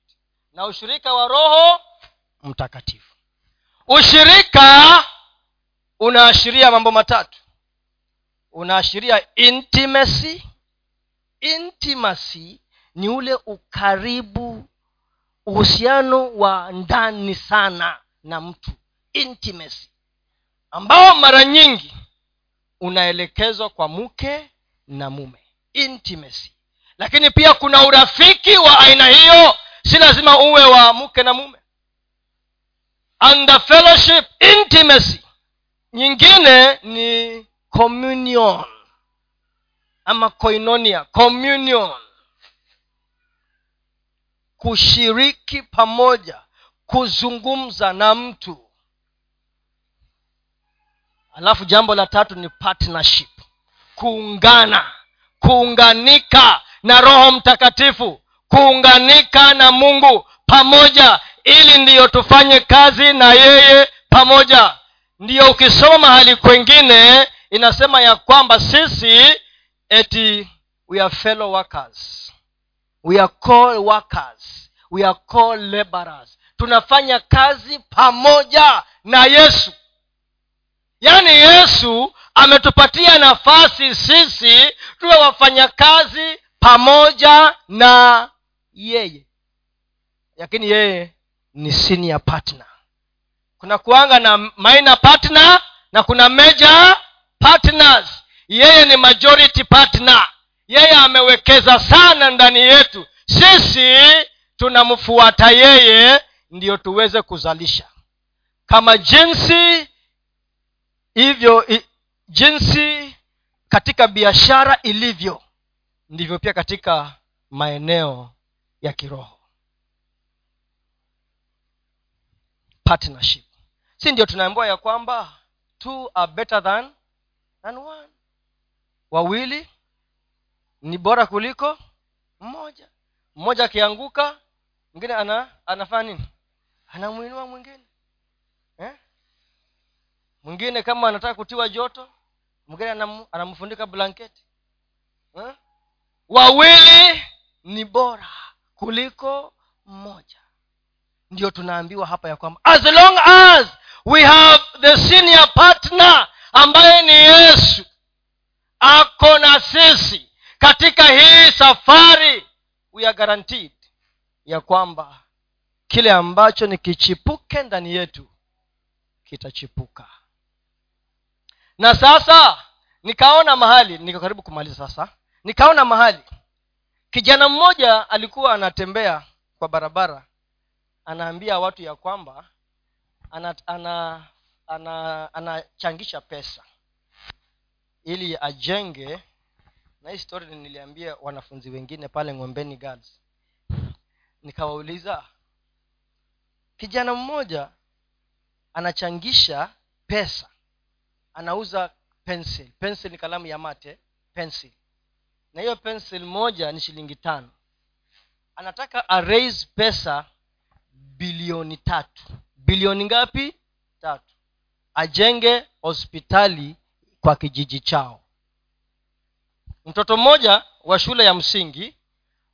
Na ushirika wa roho mtakatifu. Ushirika unaashiria mambo matatu. Unaashiria intimacy intimacy ni ule ukaribu uhusiano wa ndani sana na mtu. Intimacy. Ambao mara nyingi unaelekezwa kwa mke na mume. Intimacy. Lakini pia kuna urafiki wa aina hiyo si lazima uwe wa mke na mume. And fellowship intimacy. Nyingine ni communion ama koinonia communion. Kushiriki pamoja kuzungumza na mtu. Alafu jambo la tatu ni partnership. Kuungana kuunganika na roho mtakatifu. Kuunganika na mungu pamoja ili ndiyo tufanye kazi na yeye pamoja. Ndiyo ukisoma mahali kwengine inasema ya kwamba sisi eti we are fellow workers. We are called workers. We are called laborers. Tunafanya kazi pamoja na yesu. Yaani yesu ametupatia nafasi sisi tuwe wafanyakazi pamoja na yeye. Lakini yeye ni senior partner. Kuna kuanga na minor partner na kuna major partners yeye ni majority partner. Yeye amewekeza sana ndani yetu. Sisi tunamfuata yeye ndiyo tuweze kuzalisha. Kama jinsi hivyo jinsi katika biashara ilivyo ndivyo pia katika maeneo ya kiroho. Partnership. Si ndio tunaambiwa ya kwamba two are better than, than one wawili ni bora kuliko mmoja. Mmoja akianguka mwingine ana anafanya nini? Anamwinua mwingine. Eh? mwingine kama anataka kutiwa joto mwingine anam, anamfundika blanketi. Eh? wawili ni bora kuliko mmoja. Ndio tunaambiwa hapa ya kwamba as long as we have the senior partner ambaye ni yesu ako na sisi. Katika hii safari we are guaranteed ya kwamba kile ambacho ni kichipuke ndani yetu kitachipuka. Na sasa nikaona mahali niko karibu kumaliza sasa. Nikaona mahali kijana mmoja alikuwa anatembea kwa barabara anaambia watu ya kwamba anachangisha ana, ana, ana pesa ili ajenge. Na hii story niliambia wanafunzi wengine pale ng'ombeni girls. Nikawauliza kijana mmoja anachangisha pesa. Anauza pencil. Pencil ni kalamu ya mate. Pencil. Na hiyo pencil moja ni shilingi tano. Anataka araise pesa bilioni tatu. Bilioni ngapi? Tatu. Ajenge hospitali kwa kijiji chao. Mtoto mmoja wa shule ya msingi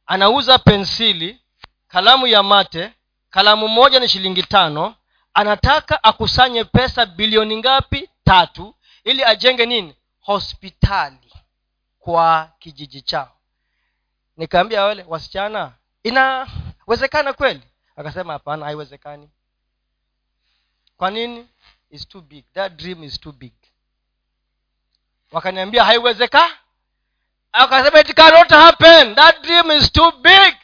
anauza pensili kalamu ya mate kalamu moja ni shilingi tano anataka akusanye pesa bilioni ngapi? Tatu ili ajenge nini? Hospitali kwa kijiji chao. Nikaambia wale wasichana inawezekana kweli? Akasema hapana haiwezekani. Kwa nini? Is too big. That dream is too big wakaniambia haiwezeka. Akasema it cannot happen. That dream is too big.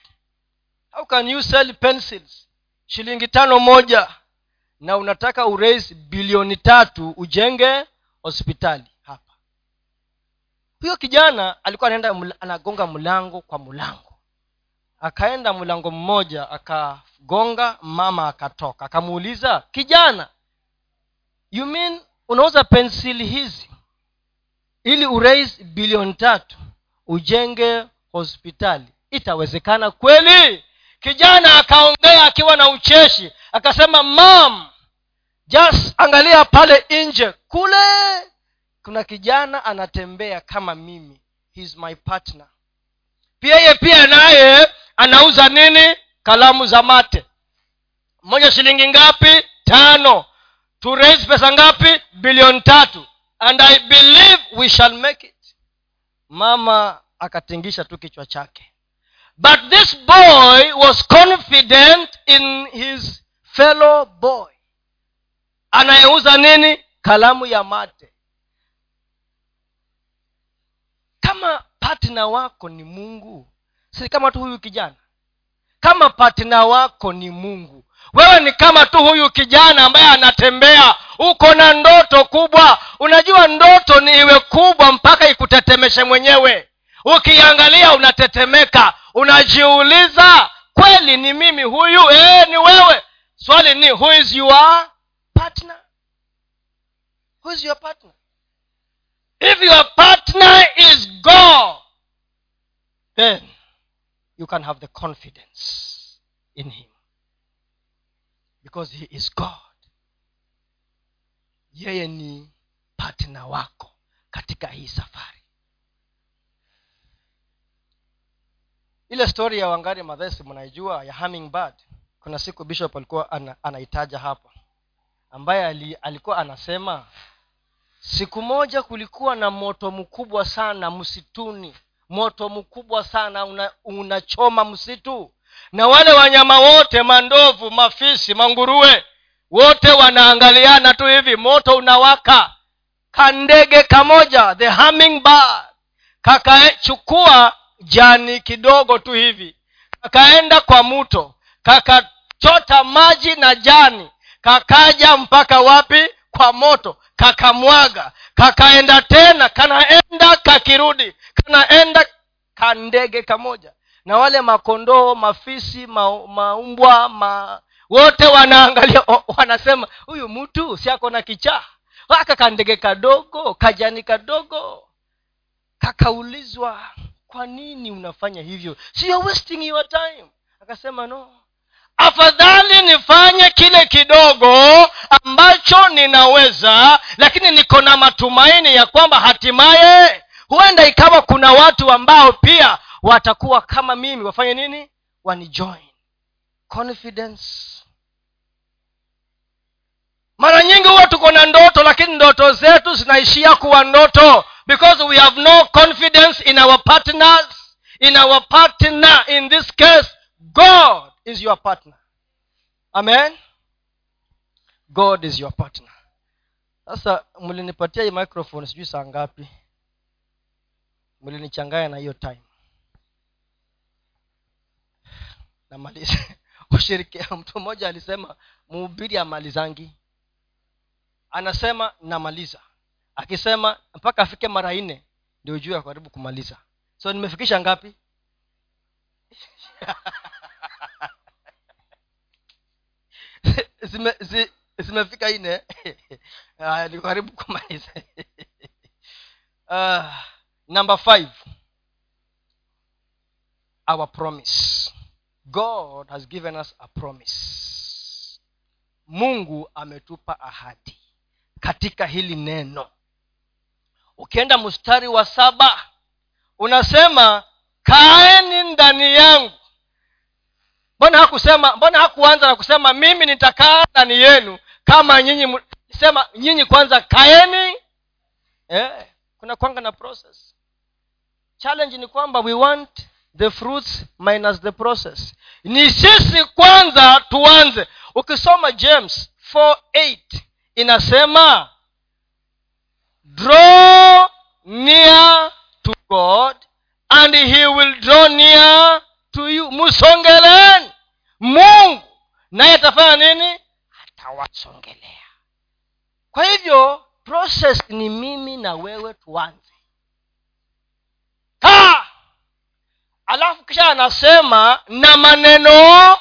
How can you sell pencils? Shilingi tano moja. Na unataka urais bilioni tatu ujenge hospitali. Hapa. Huyo kijana alikuwa anaenda anagonga mlango kwa mlango. Akaenda mlango mmoja akagonga mama akatoka. Akamuuliza kijana you mean unauza pensili hizi ili urais bilioni tatu ujenge hospitali. Itawezekana kweli? Kijana akaongea akiwa na ucheshi akasema mam just angalia pale nje. Kule kuna kijana anatembea kama mimi. He's my partner. Pia yeye pia naye anauza nini? Kalamu za mate. Moja shilingi ngapi? Tano. Tu raise pesa ngapi? Bilioni tatu and i believe we shall make it. Mama akatingisha tu kichwa chake. But this boy was confident in his fellow boy. Anayeuza nini? Kalamu ya mate. Kama patna wako ni mungu si kama tu huyu kijana? Kama patna wako ni mungu wewe ni kama tu huyu kijana ambaye anatembea uko na ndoto kubwa. Unajua ndoto ni iwe kubwa mpaka ikutetemeshe mwenyewe. Ukiangalia unatetemeka. Unajiuliza kweli ni mimi huyu? Ee, ni wewe. Swali ni who is your partner? Who is your partner? If your partner is god then you can have the confidence in him. Because he is god yeye ni patna wako katika hii safari. Ile stori ya wangari madhesi mnaijua ya hummingbird. Kuna siku bishop alikuwa ana, anaitaja hapa ambaye ali, alikuwa anasema siku moja kulikuwa na moto mkubwa sana msituni. Moto mkubwa sana unachoma una msitu. Na wale wanyama wote mandovu mafisi manguruwe wote wanaangaliana tu hivi moto unawaka. Kandege kamoja the hummingbird kakachukua jani kidogo tu hivi. Kakaenda kwa mto kakachota maji na jani. Kakaja mpaka wapi? Kwa moto. Kakamwaga kakaenda tena. Kanaenda kakirudi. Kanaenda kandege kamoja. Na wale makondoo mafisi ma, maumbwa ma wote wanaangalia wanasema huyu mtu siako na kichaa? Aka kandege kadogo kajani kadogo. Kakaulizwa kwa nini unafanya hivyo? Sio wasting your time. Akasema no. Afadhali nifanye kile kidogo ambacho ninaweza lakini niko na matumaini ya kwamba hatimaye huenda ikawa kuna watu ambao pia watakuwa kama mimi. Wafanye nini? Wanijoin. Confidence mara nyingi huwa tuko na ndoto lakini ndoto zetu zinaishia kuwa ndoto. Because we have no confidence in our partners in our partner in this case god is your partner. Amen? God is your partner. Sasa mlinipatia hii microphone sijui saa ngapi. Mlinichanganya na hiyo time. Namaliza. Ushirikia mtu mmoja alisema mhubiri amalizangi anasema namaliza. Akisema mpaka afike mara nne ndio ya karibu kumaliza. So nimefikisha ngapi? Zime, zi, zimefika nne. Ni karibu kumaliza. Uh, number five. Our promise. God has given us a promise. Mungu ametupa ahadi katika hili neno. Ukienda mstari wa saba unasema kaeni ndani yangu. Mbona hakusema mbona hakuanza na kusema mimi nitakaa ndani yenu kama nyinyi sema nyinyi kwanza kaeni. Eh, kuna kwanga na process. Challenge ni kwamba we want the fruits minus the process. Ni sisi kwanza tuanze. Ukisoma james 48 inasema draw near to god and he will draw near to you. Msongeleni mungu naye atafanya nini? Atawasongelea. Kwa hivyo process ni mimi na wewe tuanze. Kaa! Alafu kisha anasema na maneno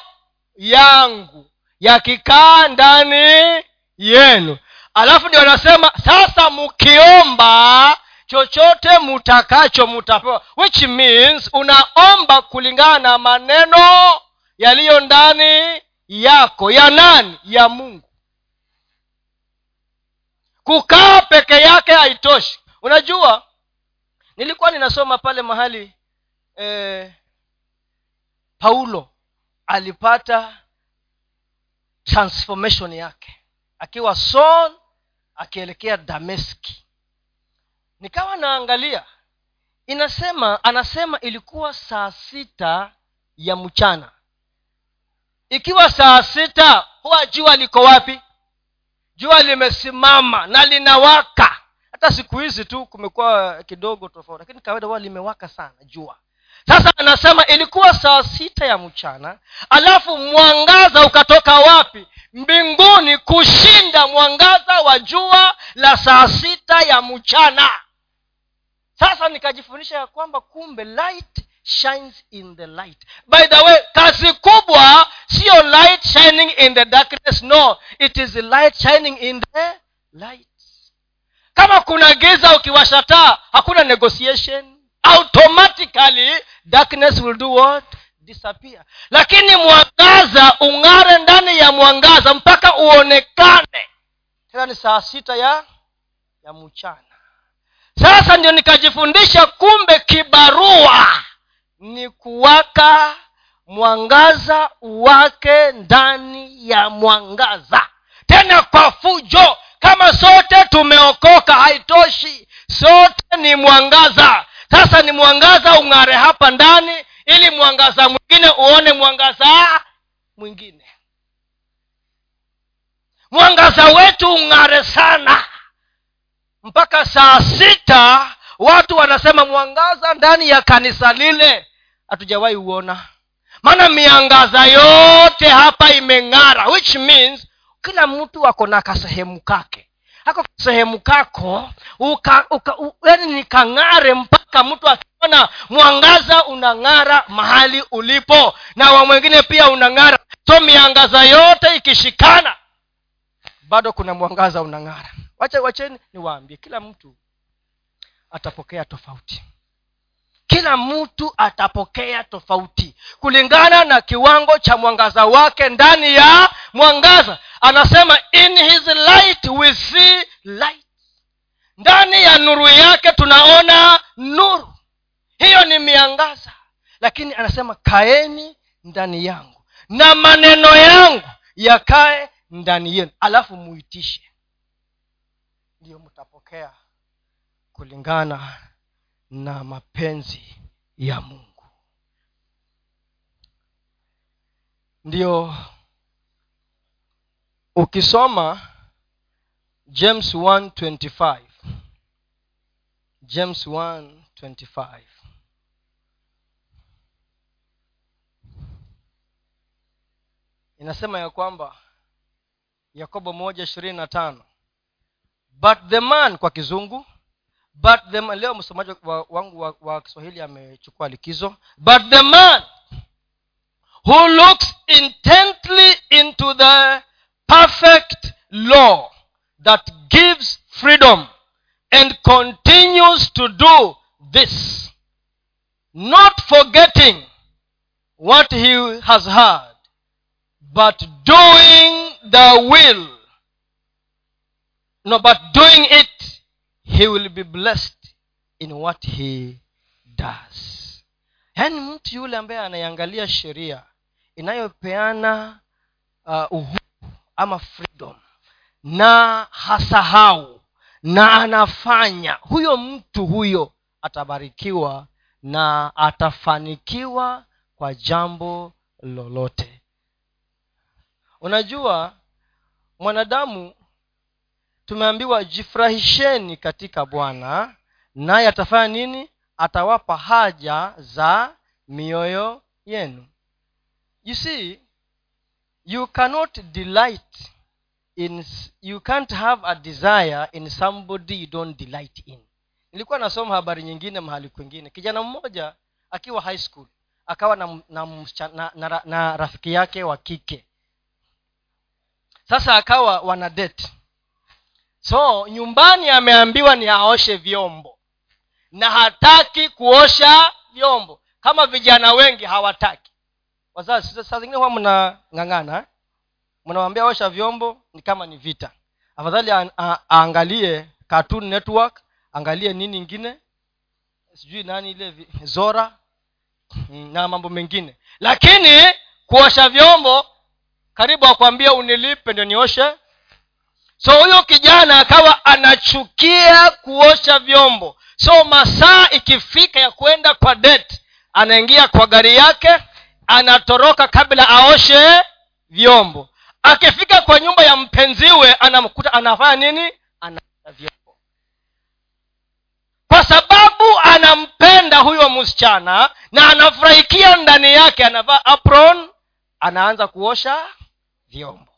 yangu yakikaa ndani yenu. Alafu ndio anasema sasa mkiomba chochote mutakacho mutapewa. Which means unaomba kulingana na maneno yaliyo ndani yako ya nani? Ya mungu. Kukaa peke yake haitoshi. Unajua nilikuwa ninasoma pale mahali eh, paulo alipata transformation yake akiwa son akielekea dameski. Nikawa naangalia inasema anasema ilikuwa saa sita ya mchana. Ikiwa saa sita huwa jua liko wapi? Jua limesimama na linawaka. Hata siku hizi tu kumekuwa kidogo tofauti lakini kawaida huwa limewaka sana jua. Sasa anasema ilikuwa saa sita ya mchana alafu mwangaza ukatoka wapi mbinguni kushinda mwangaza wa jua la saa sita ya mchana. Sasa nikajifundisha ya kwamba kumbe light shines in the light. By the way kazi kubwa siyo light shining in the darkness no it is light shining in the light. Kama kuna giza ukiwasha taa hakuna negotiation. Automatically darkness will do what disappear. Lakini mwangaza ung'are ndani ya mwangaza mpaka uonekane. Tena ni saa sita ya ya mchana. Sasa ndio nikajifundisha kumbe kibarua ni kuwaka mwangaza uwake ndani ya mwangaza. Tena kwa fujo kama sote tumeokoka haitoshi. Sote ni mwangaza. Sasa ni mwangaza ung'are hapa ndani ili mwangaza mwingine uone mwangaza mwingine. Mwangaza wetu ung'are sana. Mpaka saa sita watu wanasema mwangaza ndani ya kanisa lile. Hatujawahi uona. Maana miangaza yote hapa imeng'ara which means kila mtu ako na kasehemu kake ako sehemu kako uka, uka, u, yani nikang'are mpaka mtu akiona mwangaza unang'ara mahali ulipo na wa mwingine pia unang'ara. So miangaza yote ikishikana bado kuna mwangaza unang'ara. Wacha wacheni niwaambie kila mtu atapokea tofauti kila mtu atapokea tofauti. Kulingana na kiwango cha mwangaza wake ndani ya mwangaza. Anasema in his light we see light. Ndani ya nuru yake tunaona nuru. Hiyo ni miangaza. Lakini anasema kaeni ndani yangu na maneno yangu yakae ndani yenu. Alafu muitishe. Ndiyo mtapokea kulingana na mapenzi ya mungu. Ndiyo ukisoma james 125 james 125 inasema ya kwamba yakobo moja ishirini na tano but the man kwa kizungu but the man, leo msomaji wa, wangu wa, wa kiswahili amechukua likizo. But the man who looks intently into the perfect law that gives freedom and continues to do this not forgetting what he has heard but doing the will. No but doing it he will be blessed in what he does. Yaani mtu yule ambaye anaiangalia sheria inayopeana uh, uhuru ama freedom na hasahau na anafanya huyo mtu huyo atabarikiwa na atafanikiwa kwa jambo lolote. Unajua mwanadamu tumeambiwa jifurahisheni katika bwana naye atafanya nini? Atawapa haja za mioyo yenu. You see you cannot delight in you can't have a desire in somebody you don't delight in. Nilikuwa nasoma habari nyingine mahali kwingine. Kijana mmoja akiwa high school akawa na, na, na, na, na rafiki yake wa kike. Sasa akawa wana date so nyumbani ameambiwa ni aoshe vyombo. Na hataki kuosha vyombo. Kama vijana wengi hawataki. Wazazi saa zingine huwa mnang'ang'ana eh? mnawambia osha vyombo ni kama ni vita. Afadhali aangalie cartoon network angalie nini ingine sijui nani ile zora na mambo mengine. Lakini kuosha vyombo karibu akwambia unilipe ndio nioshe so huyo kijana akawa anachukia kuosha vyombo. So masaa ikifika ya kwenda kwa det anaingia kwa gari yake anatoroka kabla aoshe vyombo. Akifika kwa nyumba ya mpenziwe anamkuta anafanya nini? Anaosha vyombo. Kwa sababu anampenda huyo msichana na anafurahikia ndani yake anavaa apron anaanza kuosha vyombo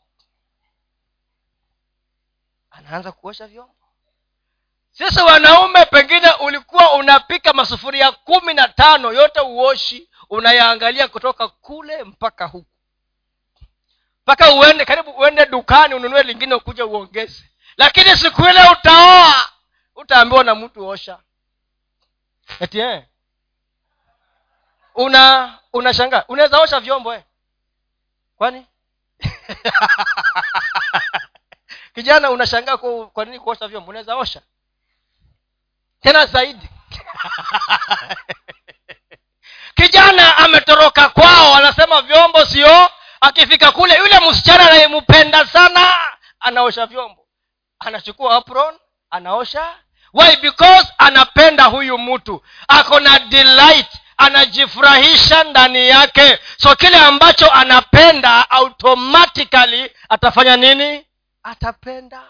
anaanza kuosha vyombo. Sisi wanaume pengine ulikuwa unapika masufuria kumi na tano yote uoshi unayaangalia kutoka kule mpaka huku. Mpaka uende karibu uende dukani ununue lingine ukuja uongeze. Lakini siku ile utaoa utaambiwa na mtu osha. Eti eh? una unashangaa unaweza osha vyombo eh? kwani kijana unashangaa kwa, kwa nini kuosha vyombo? Unaweza osha. Tena zaidi. Kijana ametoroka kwao anasema vyombo sio. Akifika kule yule msichana anayempenda sana anaosha vyombo. Anachukua apron anaosha. Why? Because anapenda huyu mtu. Ako na delight anajifurahisha ndani yake. So kile ambacho anapenda automatically atafanya nini atapenda.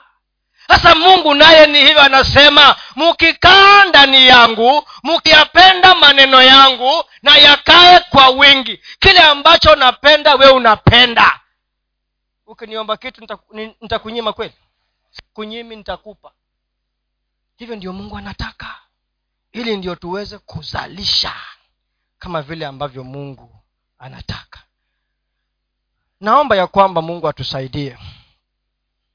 Sasa mungu naye ni hivyo anasema mkikaa ndani yangu mkiyapenda maneno yangu na yakae kwa wingi. Kile ambacho napenda we unapenda. Ukiniomba kitu nitakunyima kweli? Kunyimi nitakupa. Hivyo ndio mungu anataka. Ili ndio tuweze kuzalisha kama vile ambavyo mungu anataka. Naomba ya kwamba mungu atusaidie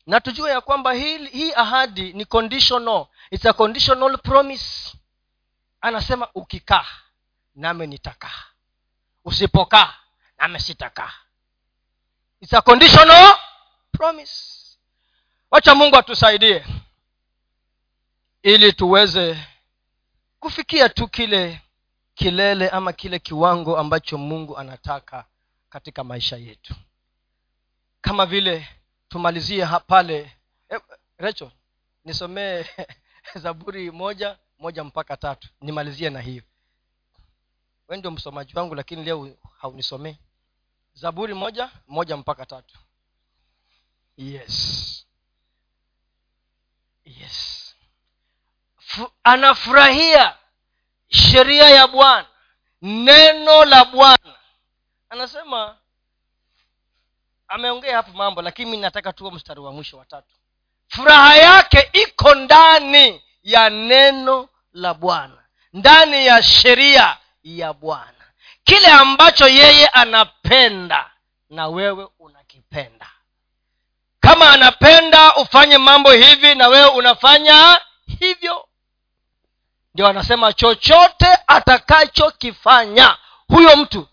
na tujue ya kwamba hii, hii ahadi ni conditional. It's a conditional promise. Anasema ukikaa nami nitakaa. Usipokaa nami sitakaa. It's a conditional promise. Wacha mungu atusaidie ili tuweze kufikia tu kile kilele ama kile kiwango ambacho mungu anataka katika maisha yetu. Kama vile tumalizie pale. Eh, nisomee zaburi moja moja mpaka tatu. Nimalizie na hiyo. We ndio msomaji wangu lakini leo haunisomee zaburi moja moja mpaka tatu. Yes. Yes. F- anafurahia sheria ya bwana. Neno la bwana. Anasema ameongea hapo mambo lakini mi nataka tuwe mstari wa mwisho wa tatu. Furaha yake iko ndani ya neno la bwana ndani ya sheria ya bwana. Kile ambacho yeye anapenda na wewe unakipenda. Kama anapenda ufanye mambo hivi na wewe unafanya hivyo. Ndio anasema chochote atakachokifanya huyo mtu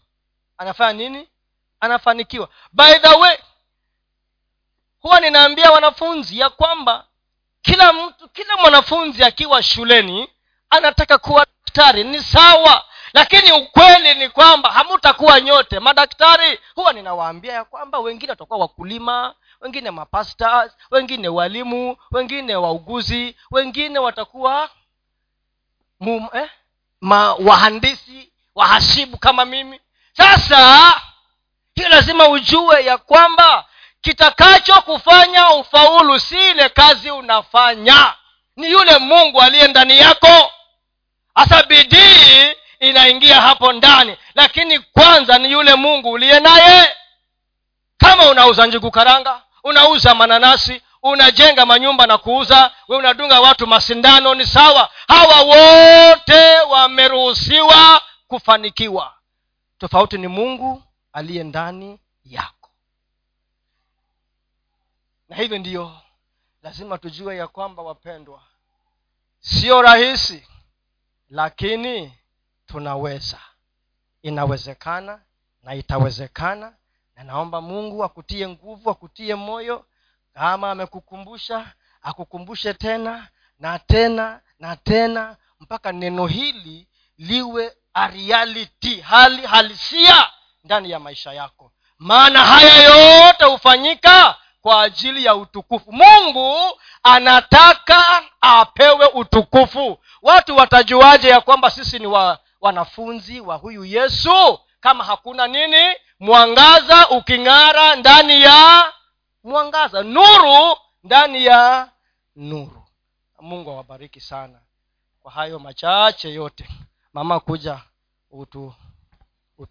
anafanya nini anafanikiwa. By the way huwa ninaambia wanafunzi ya kwamba kila mtu kila mwanafunzi akiwa shuleni anataka kuwa daktari. Ni sawa lakini ukweli ni kwamba hamutakuwa nyote. Madaktari huwa ninawaambia ya kwamba wengine watakuwa wakulima wengine mapasta wengine walimu wengine wauguzi wengine watakuwa mum, eh? ma wahandisi wahasibu kama mimi. Sasa hiyo lazima ujue ya kwamba kitakacho kufanya ufaulu si ile kazi unafanya. Ni yule mungu aliye ndani yako. Hasa bidii inaingia hapo ndani lakini kwanza ni yule mungu uliye naye. Kama unauza njugu karanga unauza mananasi unajenga manyumba na kuuza we unadunga watu masindano ni sawa. Hawa wote wameruhusiwa kufanikiwa. Tofauti ni mungu aliye ndani yako. Na hivyo ndiyo lazima tujue ya kwamba wapendwa sio rahisi lakini tunaweza. Inawezekana na itawezekana na naomba mungu akutie nguvu akutie moyo kama amekukumbusha akukumbushe tena na tena na tena mpaka neno hili liwe a hali halisia ndani ya maisha yako. Maana haya yote hufanyika kwa ajili ya utukufu. Mungu anataka apewe utukufu. Watu watajuaje ya kwamba sisi ni wa, wanafunzi wa huyu yesu? Kama hakuna nini? Mwangaza uking'ara ndani ya mwangaza. Nuru ndani ya nuru. Mungu awabariki sana. Kwa hayo machache yote mama kuja utu